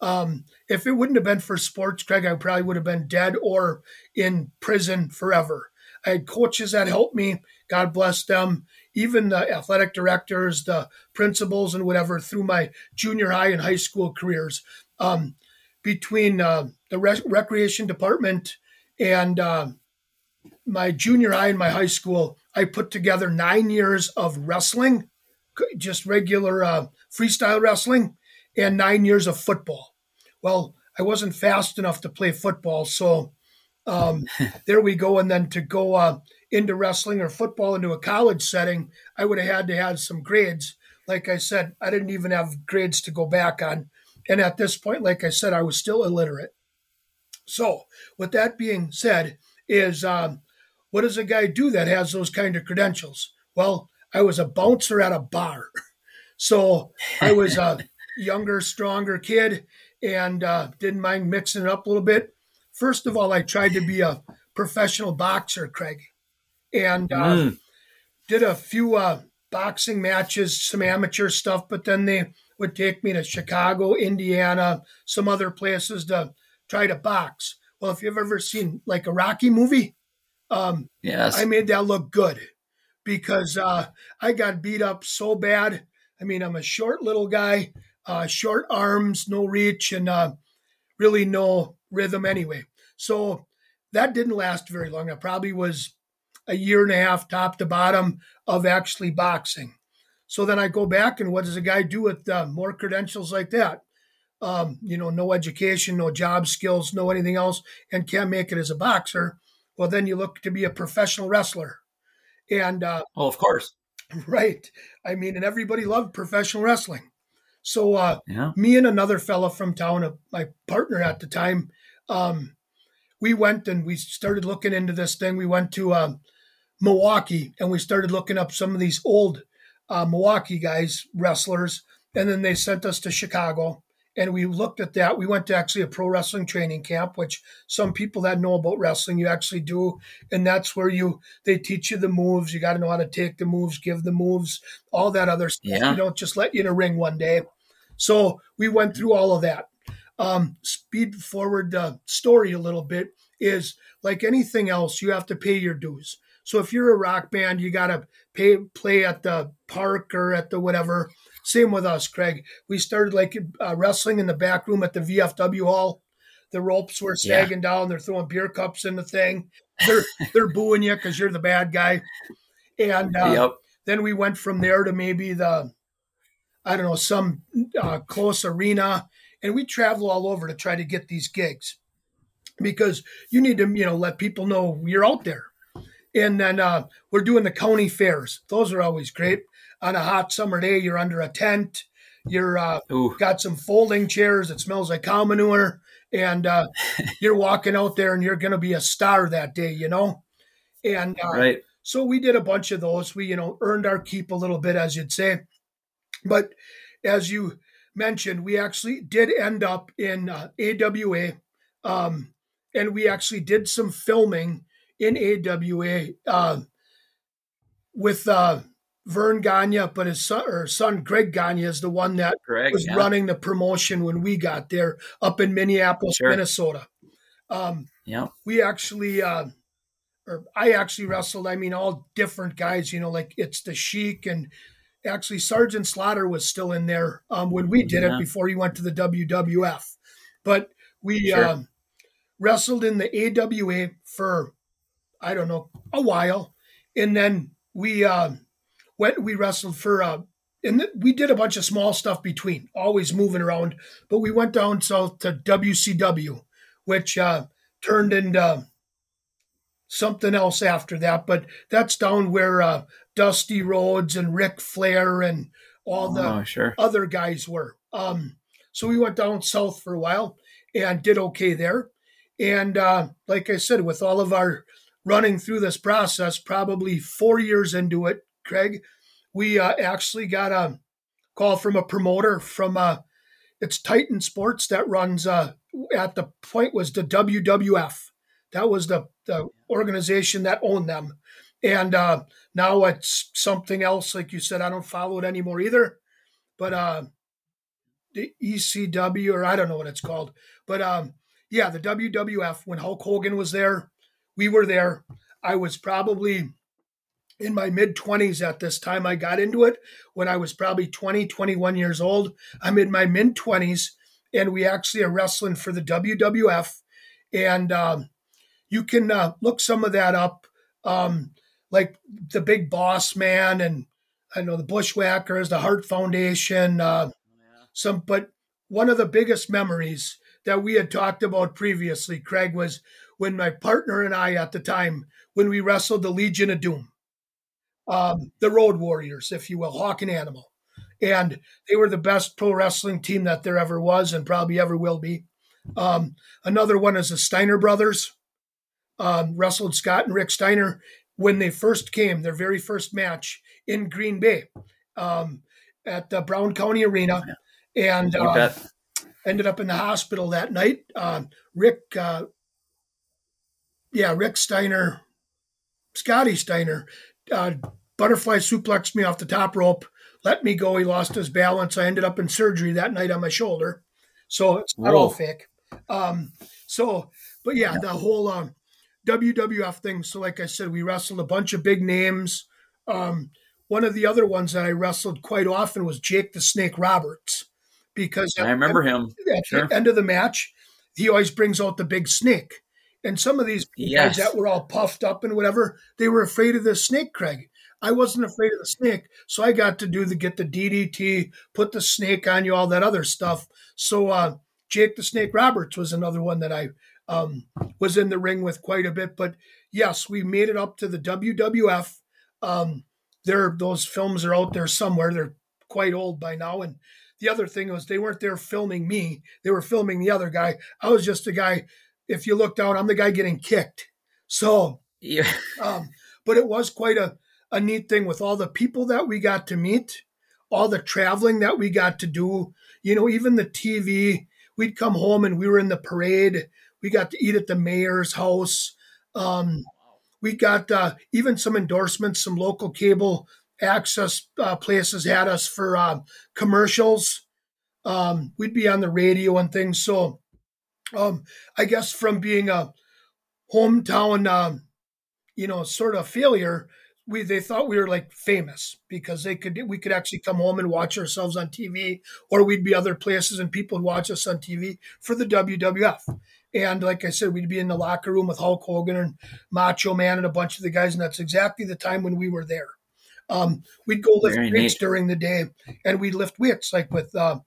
Um, if it wouldn't have been for sports, Craig, I probably would have been dead or in prison forever. I had coaches that helped me. God bless them even the athletic directors, the principals, and whatever through my junior high and high school careers. Um, between uh, the rec- recreation department and uh, my junior high and my high school, I put together nine years of wrestling, just regular uh, freestyle wrestling, and nine years of football. Well, I wasn't fast enough to play football, so um, there we go. And then to go uh, into wrestling or football into a college setting, I would have had to have some grades. Like I said, I didn't even have grades to go back on. And at this point, like I said, I was still illiterate. So, with that being said, is um, what does a guy do that has those kind of credentials? Well, I was a bouncer at a bar. So I was a younger, stronger kid and uh, didn't mind mixing it up a little bit. First of all, I tried to be a professional boxer, Craig and uh, mm. did a few uh, boxing matches, some amateur stuff, but then they would take me to Chicago, Indiana, some other places to try to box. Well, if you've ever seen like a Rocky movie, um, yes, I made that look good because uh, I got beat up so bad. I mean, I'm a short little guy, uh, short arms, no reach, and uh, really no rhythm anyway. So that didn't last very long. I probably was a year and a half, top to bottom, of actually boxing. So then I go back, and what does a guy do with uh, more credentials like that? Um, you know, no education, no job skills, no anything else, and can't make it as a boxer. Well, then you look to be a professional wrestler. And uh, well, of course, right. I mean, and everybody loved professional wrestling. So uh, yeah. me and another fella from town, uh, my partner at the time, um, we went and we started looking into this thing. We went to um, Milwaukee and we started looking up some of these old uh, Milwaukee guys, wrestlers. And then they sent us to Chicago and we looked at that. We went to actually a pro wrestling training camp, which some people that know about wrestling, you actually do. And that's where you, they teach you the moves. You got to know how to take the moves, give the moves, all that other stuff. Yeah. You don't just let you in a ring one day. So we went through all of that. Um, speed forward the story a little bit is like anything else, you have to pay your dues. So if you're a rock band, you got to pay play at the park or at the whatever. Same with us, Craig. We started like uh, wrestling in the back room at the VFW hall. The ropes were sagging yeah. down. They're throwing beer cups in the thing. They're they're booing you because you're the bad guy. And uh, yep. then we went from there to maybe the I don't know some uh, close arena, and we travel all over to try to get these gigs because you need to you know let people know you're out there and then uh, we're doing the county fairs. Those are always great. On a hot summer day, you're under a tent. You're uh, got some folding chairs. It smells like cow manure, and uh, you're walking out there, and you're going to be a star that day, you know. And uh, right. so we did a bunch of those. We, you know, earned our keep a little bit, as you'd say. But as you mentioned, we actually did end up in uh, AWA, um, and we actually did some filming in AWA uh, with uh, Verne Gagne, but his son, or son Greg Gagne is the one that Greg, was yeah. running the promotion when we got there up in Minneapolis, sure. Minnesota. Um, yeah, we actually, uh, or I actually wrestled. I mean, all different guys. You know, like it's the Sheik and actually Sergeant Slaughter was still in there um, when we did yeah. it before he went to the WWF. But we sure. um, wrestled in the AWA for I don't know a while, and then we uh, went. We wrestled for uh, and we did a bunch of small stuff between, always moving around. But we went down south to WCW, which uh, turned into something else after that. But that's down where uh, Dusty Rhodes and Ric Flair and all the oh, sure. other guys were. Um, so we went down south for a while and did okay there. And uh, like I said, with all of our running through this process, probably four years into it, Craig, we uh, actually got a call from a promoter from uh, it's Titan Sports that runs uh, at the point was the WWF. That was the, the organization that owned them. And uh, now it's something else. Like you said, I don't follow it anymore either. But uh, the ECW, or I don't know what it's called. But um, yeah, the WWF, when Hulk Hogan was there, we were there. I was probably in my mid 20s at this time I got into it when I was probably 20, 21 years old. I'm in my mid 20s and we actually are wrestling for the WWF. And um, you can uh, look some of that up, um, like the Big Boss Man and I know the Bushwhackers, the Hart Foundation, uh, some. But one of the biggest memories that we had talked about previously, Craig, was when my partner and I at the time when we wrestled the Legion of Doom um, the Road Warriors, if you will, Hawk and Animal. And they were the best pro wrestling team that there ever was and probably ever will be. Um, another one is the Steiner brothers, um, wrestled Scott and Rick Steiner when they first came, their very first match in Green Bay um, at the Brown County Arena. And uh, ended up in the hospital that night. Uh, Rick, uh, yeah, Rick Steiner, Scotty Steiner uh, butterfly suplexed me off the top rope, let me go. He lost his balance. I ended up in surgery that night on my shoulder. So it's not Whoa. all fake. Um, so, but yeah, the whole um, WWF thing. So, like I said, we wrestled a bunch of big names. Um, one of the other ones that I wrestled quite often was Jake the Snake Roberts because I remember at, him. At sure. the end of the match, he always brings out the big snake. And some of these yes. guys that were all puffed up and whatever, they were afraid of the snake, Craig. I wasn't afraid of the snake, so I got to do the get the DDT, put the snake on you, all that other stuff. So uh, Jake the Snake Roberts was another one that I um, was in the ring with quite a bit. But yes, we made it up to the WWF. Um, there, those films are out there somewhere. They're quite old by now, and the other thing was they weren't there filming me; they were filming the other guy. I was just a guy if you look down, I'm the guy getting kicked. So, yeah. um, but it was quite a, a neat thing with all the people that we got to meet, all the traveling that we got to do, you know, even the TV. We'd come home and we were in the parade. We got to eat at the mayor's house. Um, we got uh, even some endorsements, some local cable access uh, places had us for uh, commercials. Um, we'd be on the radio and things. So um, I guess from being a hometown, um, you know, sort of failure, we they thought we were like famous because they could we could actually come home and watch ourselves on TV, or we'd be other places and people would watch us on TV for the WWF. And like I said, we'd be in the locker room with Hulk Hogan and Macho Man and a bunch of the guys, and that's exactly the time when we were there. Um, we'd go lift Very weights neat. during the day, and we'd lift weights like with uh,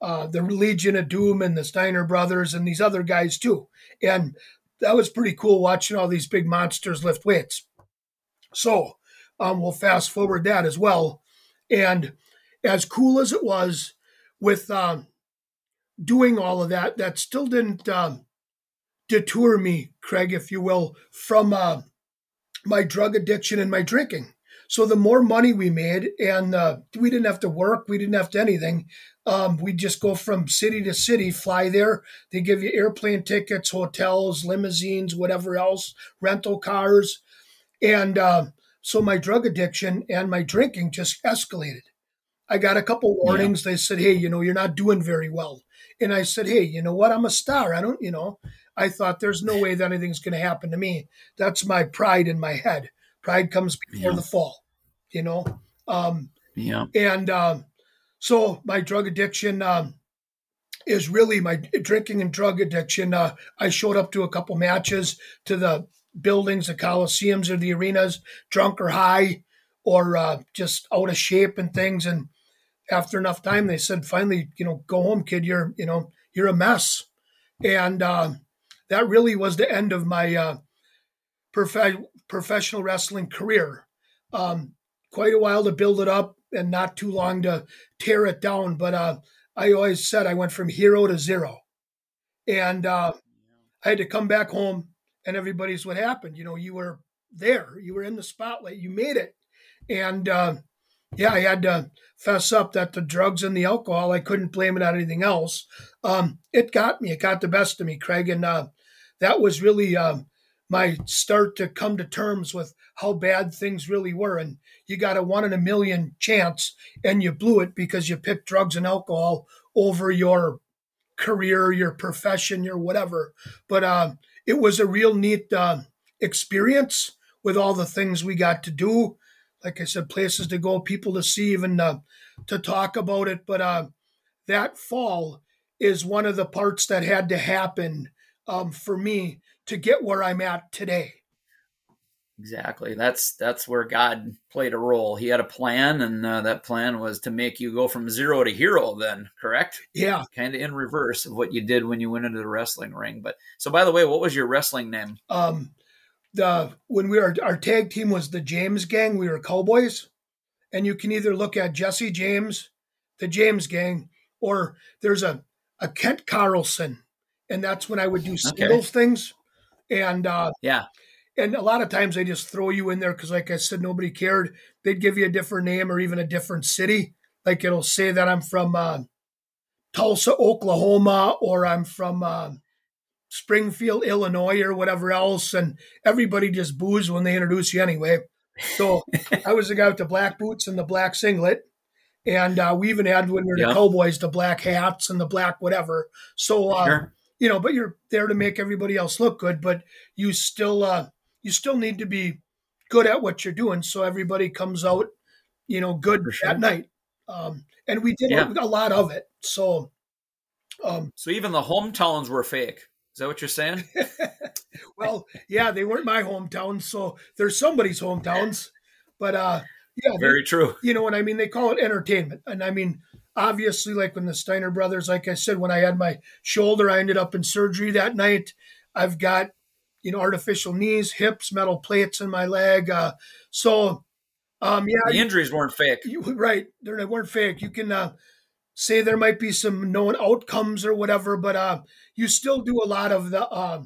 uh, the Legion of Doom and the Steiner brothers and these other guys too. And that was pretty cool watching all these big monsters lift weights. So um, we'll fast forward that as well. And as cool as it was with um, doing all of that, that still didn't um, detour me, Craig, if you will, from uh, my drug addiction and my drinking. So the more money we made, and uh, we didn't have to work, we didn't have to anything. Um, we just go from city to city, fly there. They give you airplane tickets, hotels, limousines, whatever else, rental cars, and uh, so my drug addiction and my drinking just escalated. I got a couple warnings. Yeah. They said, "Hey, you know, you're not doing very well," and I said, "Hey, you know what? I'm a star. I don't, you know." I thought there's no way that anything's going to happen to me. That's my pride in my head. Pride comes before yeah. the fall, you know. Um, Yeah. And um, so my drug addiction um, is really my drinking and drug addiction. Uh, I showed up to a couple matches to the buildings, the coliseums or the arenas, drunk or high, or uh, just out of shape and things. And after enough time, they said, finally, you know, go home, kid. You're, you know, you're a mess. And uh, that really was the end of my uh, prof- professional wrestling career. Um, quite a while to build it up and not too long to tear it down. But uh, I always said I went from hero to zero. And uh, I had to come back home, and everybody's what happened. You know, you were there, you were in the spotlight, you made it. And uh, yeah, I had to fess up that the drugs and the alcohol, I couldn't blame it on anything else. Um, it got me, it got the best of me, Craig. And uh, that was really um, my start to come to terms with how bad things really were. And you got a one in a million chance and you blew it because you picked drugs and alcohol over your career, your profession, your whatever. But uh, it was a real neat uh, experience with all the things we got to do. Like I said, places to go, people to see, even uh, to talk about it. But uh, that fall is one of the parts that had to happen um, for me to get where I'm at today. Exactly. That's that's where God played a role. He had a plan, and uh, that plan was to make you go from zero to hero. Then, correct? Yeah. Kind of in reverse of what you did when you went into the wrestling ring. But so, by the way, what was your wrestling name? Um, the when we were our tag team was the James Gang. We were Cowboys, and you can either look at Jesse James, the James Gang, or there's a a Kent Carlson, and that's when I would do singles okay. things. And uh, yeah, and a lot of times they just throw you in there because, like I said, nobody cared. They'd give you a different name or even a different city. Like it'll say that I'm from uh, Tulsa, Oklahoma, or I'm from uh, Springfield, Illinois, or whatever else. And everybody just boos when they introduce you anyway. So I was the guy with the black boots and the black singlet. And uh, we even had when we were yep. the Cowboys, the black hats and the black whatever. So, uh, sure. You know, but you're there to make everybody else look good, but you still, uh, you still need to be good at what you're doing. So everybody comes out you know good sure. at night. Um, and we did yeah. a, lot of it. So um, so even the hometowns were fake. Is that what you're saying? Well yeah they weren't my hometowns so they're somebody's hometowns. But uh yeah very they, true. you know what i mean? They call it entertainment. And i mean obviously like when the steiner brothers like i said when i had my shoulder i ended up in surgery that night i've got you know, artificial knees, hips, metal plates in my leg. Uh, so, um, yeah, the injuries weren't fake, you, right? They weren't fake. You can uh, say there might be some known outcomes or whatever, but uh, you still do a lot of the uh,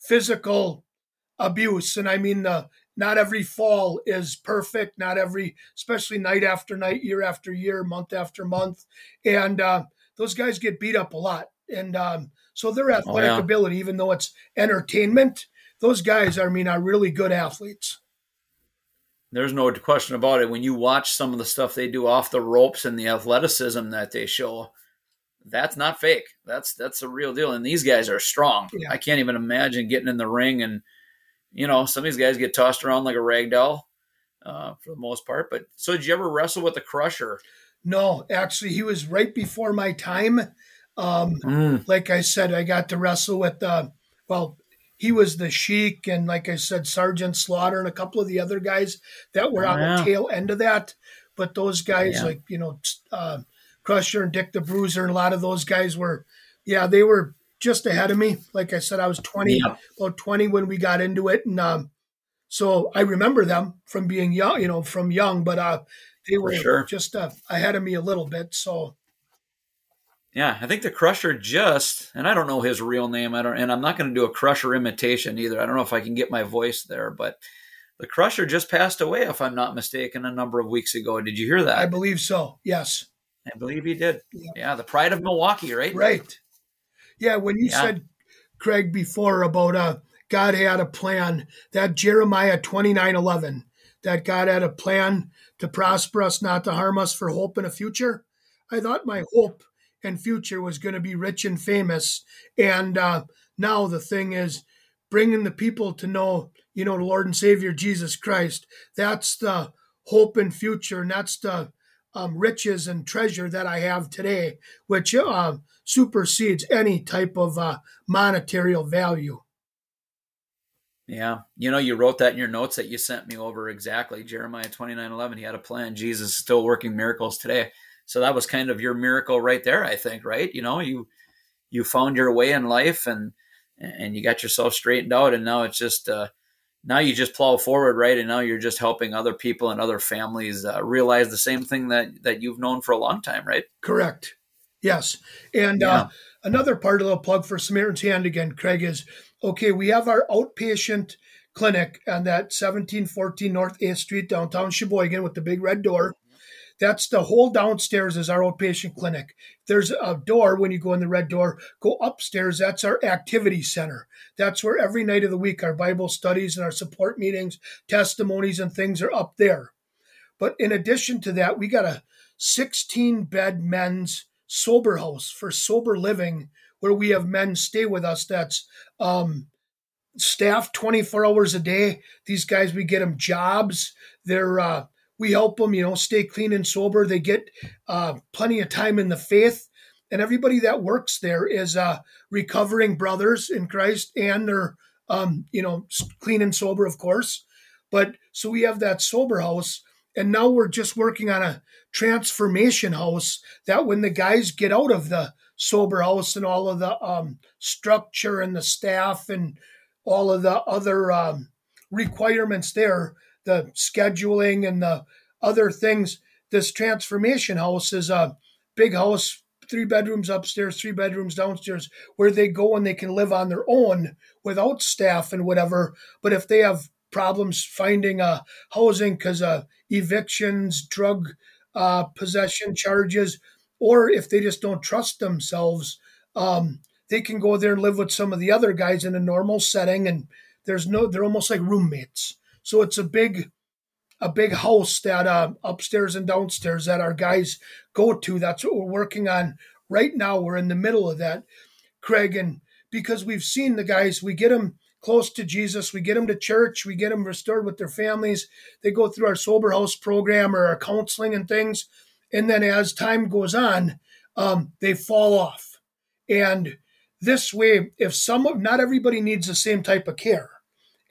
physical abuse, and I mean the. Not every fall is perfect. Not every, especially night after night, year after year, month after month, and uh, those guys get beat up a lot. And um, so their athletic oh, yeah. ability, even though it's entertainment, those guys, I mean, are really good athletes. There's no question about it. When you watch some of the stuff they do off the ropes and the athleticism that they show, that's not fake. That's that's a real deal. And these guys are strong. Yeah. I can't even imagine getting in the ring and you know some of these guys get tossed around like a rag doll uh, for the most part. But so did you ever wrestle with the Crusher? No, actually, he was right before my time. Um, mm. Like I said, I got to wrestle with uh, well, he was the Sheik, and like I said, Sergeant Slaughter, and a couple of the other guys that were on the tail end of that. But those guys, yeah. like you know, uh, Crusher and Dick the Bruiser, and a lot of those guys were, yeah, they were just ahead of me. Like I said, I was twenty, yeah. about twenty when we got into it, and um, so I remember them from being young, you know, from young. But uh, they were sure. just uh, ahead of me a little bit. So yeah, I think the Crusher just, and I don't know his real name. I don't, and I'm not going to do a Crusher imitation either. I don't know if I can get my voice there, but the Crusher just passed away, if I'm not mistaken, a number of weeks ago. Did you hear that? I believe so. Yes, I believe he did. Yeah, yeah the pride of Milwaukee, right? Right. Yeah, when you yeah. said Craig before about uh, God had a plan, that Jeremiah 29, 11, that God had a plan to prosper us, not to harm us, for hope and a future. I thought my hope and future was going to be rich and famous. And uh, now the thing is bringing the people to know, you know, the Lord and Savior Jesus Christ. That's the hope and future, and that's the um, riches and treasure that I have today, which uh, supersedes any type of uh, monetary value. Yeah. You know, you wrote that in your notes that you sent me over exactly. Jeremiah 29 11. He had a plan. Jesus is still working miracles today. So that was kind of your miracle right there, I think, right? You know, you you found your way in life and and you got yourself straightened out and now it's just uh now you just plow forward right? And now you're just helping other people and other families uh, realize the same thing that that you've known for a long time right? Correct. Yes. And uh, yeah. uh, another part of the plug for samaritan's hand again craig is okay we have our outpatient clinic on that 1714 north 8th street downtown sheboygan with the big red door that's the whole downstairs is our outpatient clinic. There's a door when you go in the red door, go upstairs. That's our activity center. That's where every night of the week our Bible studies and our support meetings, testimonies, and things are up there. But in addition to that, we got a 16 bed men's sober house for sober living where we have men stay with us. That's um, staff 24 hours a day. These guys, we get them jobs. They're uh, we help them, you know, stay clean and sober. They get uh, plenty of time in the faith. And everybody that works there is uh, recovering brothers in Christ and they're, um, you know, clean and sober, of course. But so we have that sober house. And now we're just working on a transformation house that when the guys get out of the sober house and all of the um, structure and the staff and all of the other um, requirements there, the scheduling and the other things. This transformation house is a big house, three bedrooms upstairs, three bedrooms downstairs, where they go and they can live on their own without staff and whatever. But if they have problems finding a uh, housing because of evictions, drug uh, possession charges, or if they just don't trust themselves, um, they can go there and live with some of the other guys in a normal setting, and there's no, they're almost like roommates. So it's a big, a big house that uh, upstairs and downstairs that our guys go to. That's what we're working on right now. We're in the middle of that, Craig, and because we've seen the guys, we get them close to Jesus, we get them to church, we get them restored with their families. They go through our sober house program or our counseling and things, and then as time goes on, um, they fall off. And this way, if some of not everybody needs the same type of care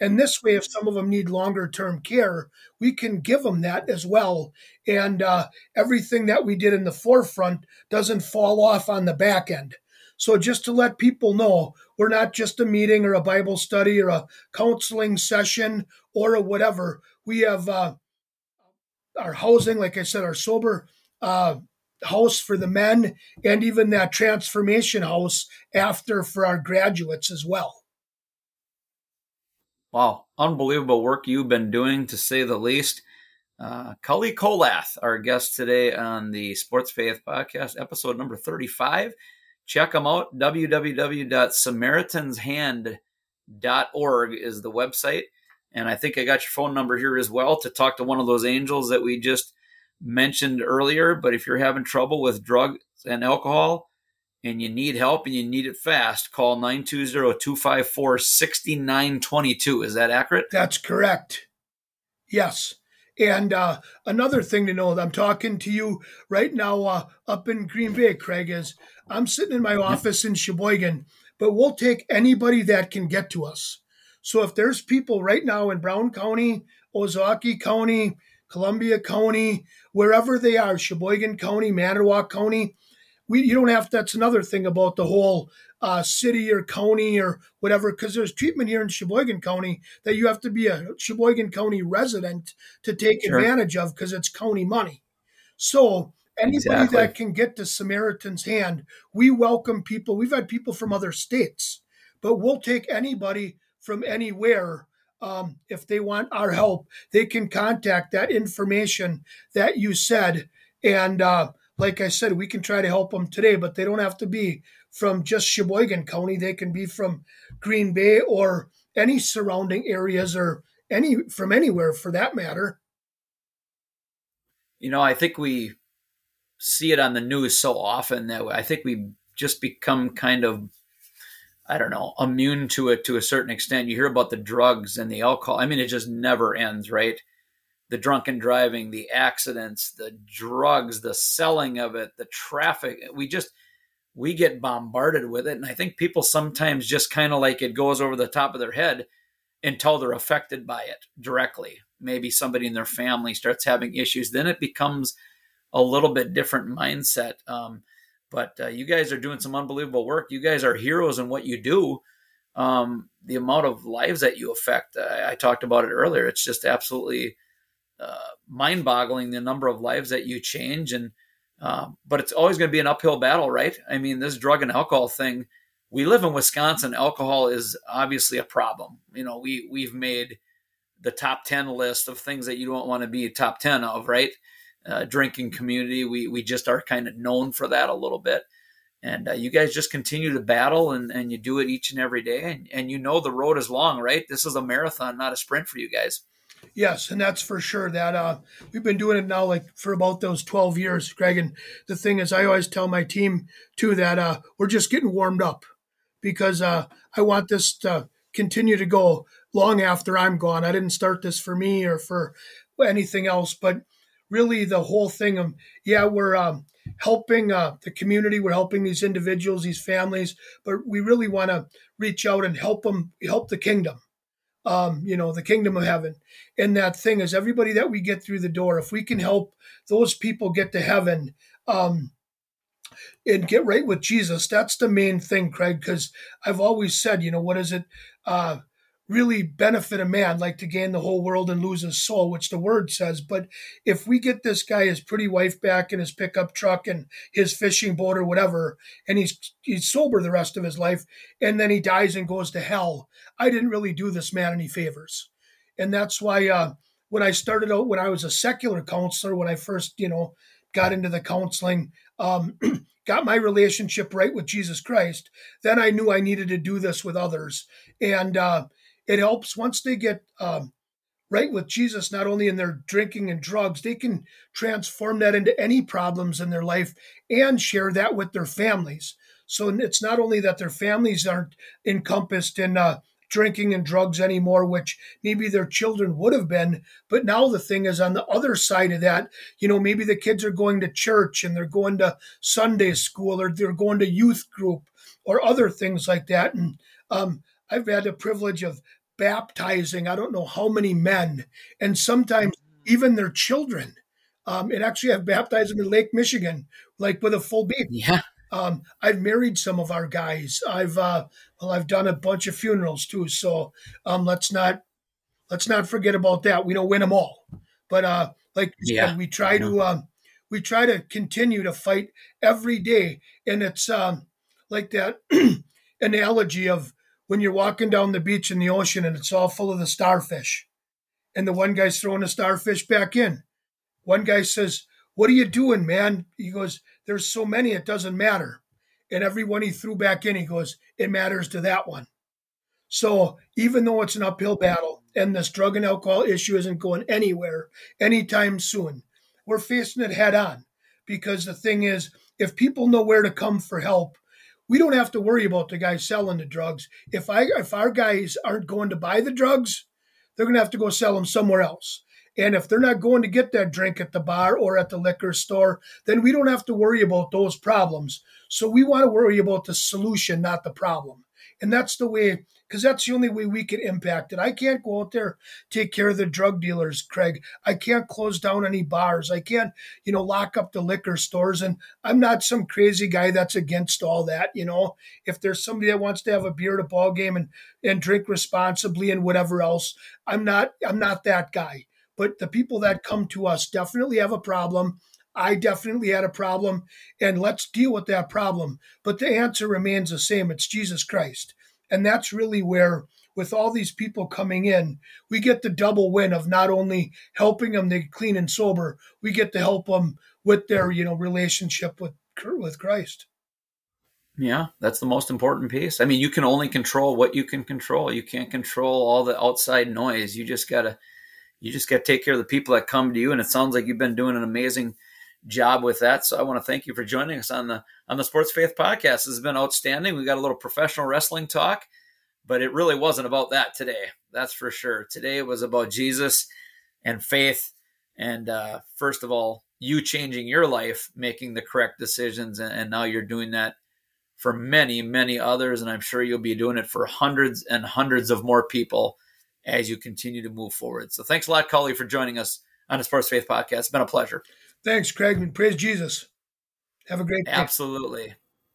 and this way, if some of them need longer term care, we can give them that as well. And uh, everything that we did in the forefront doesn't fall off on the back end. So, just to let people know, we're not just a meeting or a Bible study or a counseling session or a whatever. We have uh, our housing, like I said, our sober uh, house for the men, and even that transformation house after for our graduates as well. Wow, unbelievable work you've been doing, to say the least. Uh, Cully Kolath, our guest today on the Sports Faith Podcast, episode number 35. Check them out. www.samaritanshand.org is the website. And I think I got your phone number here as well to talk to one of those angels that we just mentioned earlier. But if you're having trouble with drugs and alcohol, and you need help and you need it fast, call 920-254-6922. Is that accurate? That's correct. Yes. And uh, another thing to know, I'm talking to you right now uh, up in Green Bay, Craig, is I'm sitting in my office in Sheboygan, but we'll take anybody that can get to us. So if there's people right now in Brown County, Ozaukee County, Columbia County, wherever they are, Sheboygan County, Manitowoc County, we you don't have that's another thing about the whole uh, city or county or whatever because there's treatment here in Sheboygan County that you have to be a Sheboygan County resident to take sure. advantage of because it's county money. So anybody exactly. that can get to Samaritan's hand, we welcome people. We've had people from other states, but we'll take anybody from anywhere. Um, if they want our help, they can contact that information that you said, and uh, like I said, we can try to help them today, but they don't have to be from just Sheboygan County. They can be from Green Bay or any surrounding areas or any from anywhere for that matter. You know, I think we see it on the news so often that I think we just become kind of I don't know, immune to it to a certain extent. You hear about the drugs and the alcohol. I mean, it just never ends, right? The drunken driving, the accidents, the drugs, the selling of it, the traffic. We just we get bombarded with it, and I think people sometimes just kind of like it goes over the top of their head until they're affected by it directly. Maybe somebody in their family starts having issues, then it becomes a little bit different mindset. Um, but uh, you guys are doing some unbelievable work. You guys are heroes in what you do. Um, the amount of lives that you affect, I, I talked about it earlier. It's just absolutely uh, mind-boggling the number of lives that you change. And um, but it's always going to be an uphill battle right? I mean this drug and alcohol thing we live in wisconsin. Alcohol is obviously a problem. You know we we've made the top 10 list of things that you don't want to be top 10 of right? Uh, drinking community we we just are kind of known for that a little bit. And uh, you guys just continue to battle and, and you do it each and every day. And, and you know the road is long right? This is a marathon not a sprint for you guys Yes, and that's for sure. That uh, we've been doing it now like for about those twelve years, Greg. And the thing is, I always tell my team too that uh, we're just getting warmed up because uh, I want this to continue to go long after I'm gone. I didn't start this for me or for anything else, but really the whole thing of yeah, we're um, helping uh, the community, we're helping these individuals, these families, but we really want to reach out and help them, help the kingdom um, you know, the kingdom of heaven. And that thing is everybody that we get through the door, if we can help those people get to heaven, um, and get right with Jesus, that's the main thing, Craig, because I've always said, you know, what is it? Uh, really benefit a man like to gain the whole world and lose his soul, which the word says. But if we get this guy his pretty wife back in his pickup truck and his fishing boat or whatever, and he's he's sober the rest of his life, and then he dies and goes to hell, I didn't really do this man any favors. And that's why uh, when I started out, when I was a secular counselor, when I first, you know, got into the counseling, um, got my relationship right with Jesus Christ, then I knew I needed to do this with others. And uh, it helps once they get um, right with Jesus, not only in their drinking and drugs, they can transform that into any problems in their life and share that with their families. So it's not only that their families aren't encompassed in uh, drinking and drugs anymore, which maybe their children would have been. But now the thing is on the other side of that, you know, maybe the kids are going to church and they're going to Sunday school or they're going to youth group or other things like that. And um, I've had the privilege of baptizing I don't know how many men, and sometimes even their children. Um, and actually, I've baptized them in Lake Michigan, like with a full beef. Yeah. Um, I've married some of our guys. I've uh, well, I've done a bunch of funerals too. So um, let's not let's not forget about that. We don't win them all, but uh, like yeah. said, we try to um, we try to continue to fight every day, and it's um, like that analogy of when you're walking down the beach in the ocean and it's all full of the starfish. And the one guy's throwing a starfish back in. One guy says, What are you doing, man? He goes, There's so many, it doesn't matter. And every one he threw back in, he goes, It matters to that one. So even though it's an uphill battle and this drug and alcohol issue isn't going anywhere anytime soon, we're facing it head on. Because the thing is, if people know where to come for help, we don't have to worry about the guys selling the drugs. If I if our guys aren't going to buy the drugs, they're going to have to go sell them somewhere else. And if they're not going to get that drink at the bar or at the liquor store, then we don't have to worry about those problems. So we want to worry about the solution, not the problem. And that's the way because that's the only way we can impact it. I can't go out there take care of the drug dealers, Craig. I can't close down any bars. I can't, you know, lock up the liquor stores. And I'm not some crazy guy that's against all that. You know, if there's somebody that wants to have a beer at a ball game and and drink responsibly and whatever else, I'm not I'm not that guy. But the people that come to us definitely have a problem. I definitely had a problem, and let's deal with that problem. But the answer remains the same it's Jesus Christ. And that's really where, with all these people coming in, we get the double win of not only helping them to clean and sober, we get to help them with their, you know, relationship with with Christ. Yeah, that's the most important piece. I mean, you can only control what you can control. You can't control all the outside noise. You just gotta, you just gotta take care of the people that come to you. And it sounds like you've been doing an amazing job with that. So I want to thank you for joining us on the on the Sports Faith podcast. This has been outstanding. We got a little professional wrestling talk, but it really wasn't about that today. That's for sure. Today was about Jesus and faith And uh, first of all, you changing your life, making the correct decisions, and, and now you're doing that for many, many others. And I'm sure you'll be doing it for hundreds and hundreds of more people as you continue to move forward. So thanks a lot, Cully, for joining us on the Sports Faith Podcast. It's been a pleasure. Thanks, Craig, and praise Jesus. Have a great day. Absolutely.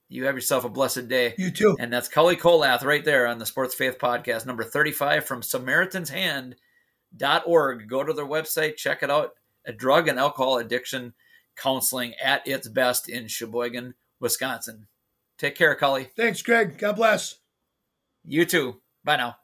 You have yourself a blessed day. You too. And that's Cully Colath right there on the Sports Faith Podcast, number 35 from SamaritansHand.org. Go to their website, check it out. A drug and alcohol addiction counseling at its best in Sheboygan, Wisconsin. Take care, Cully. Thanks, Greg. God bless. You too. Bye now.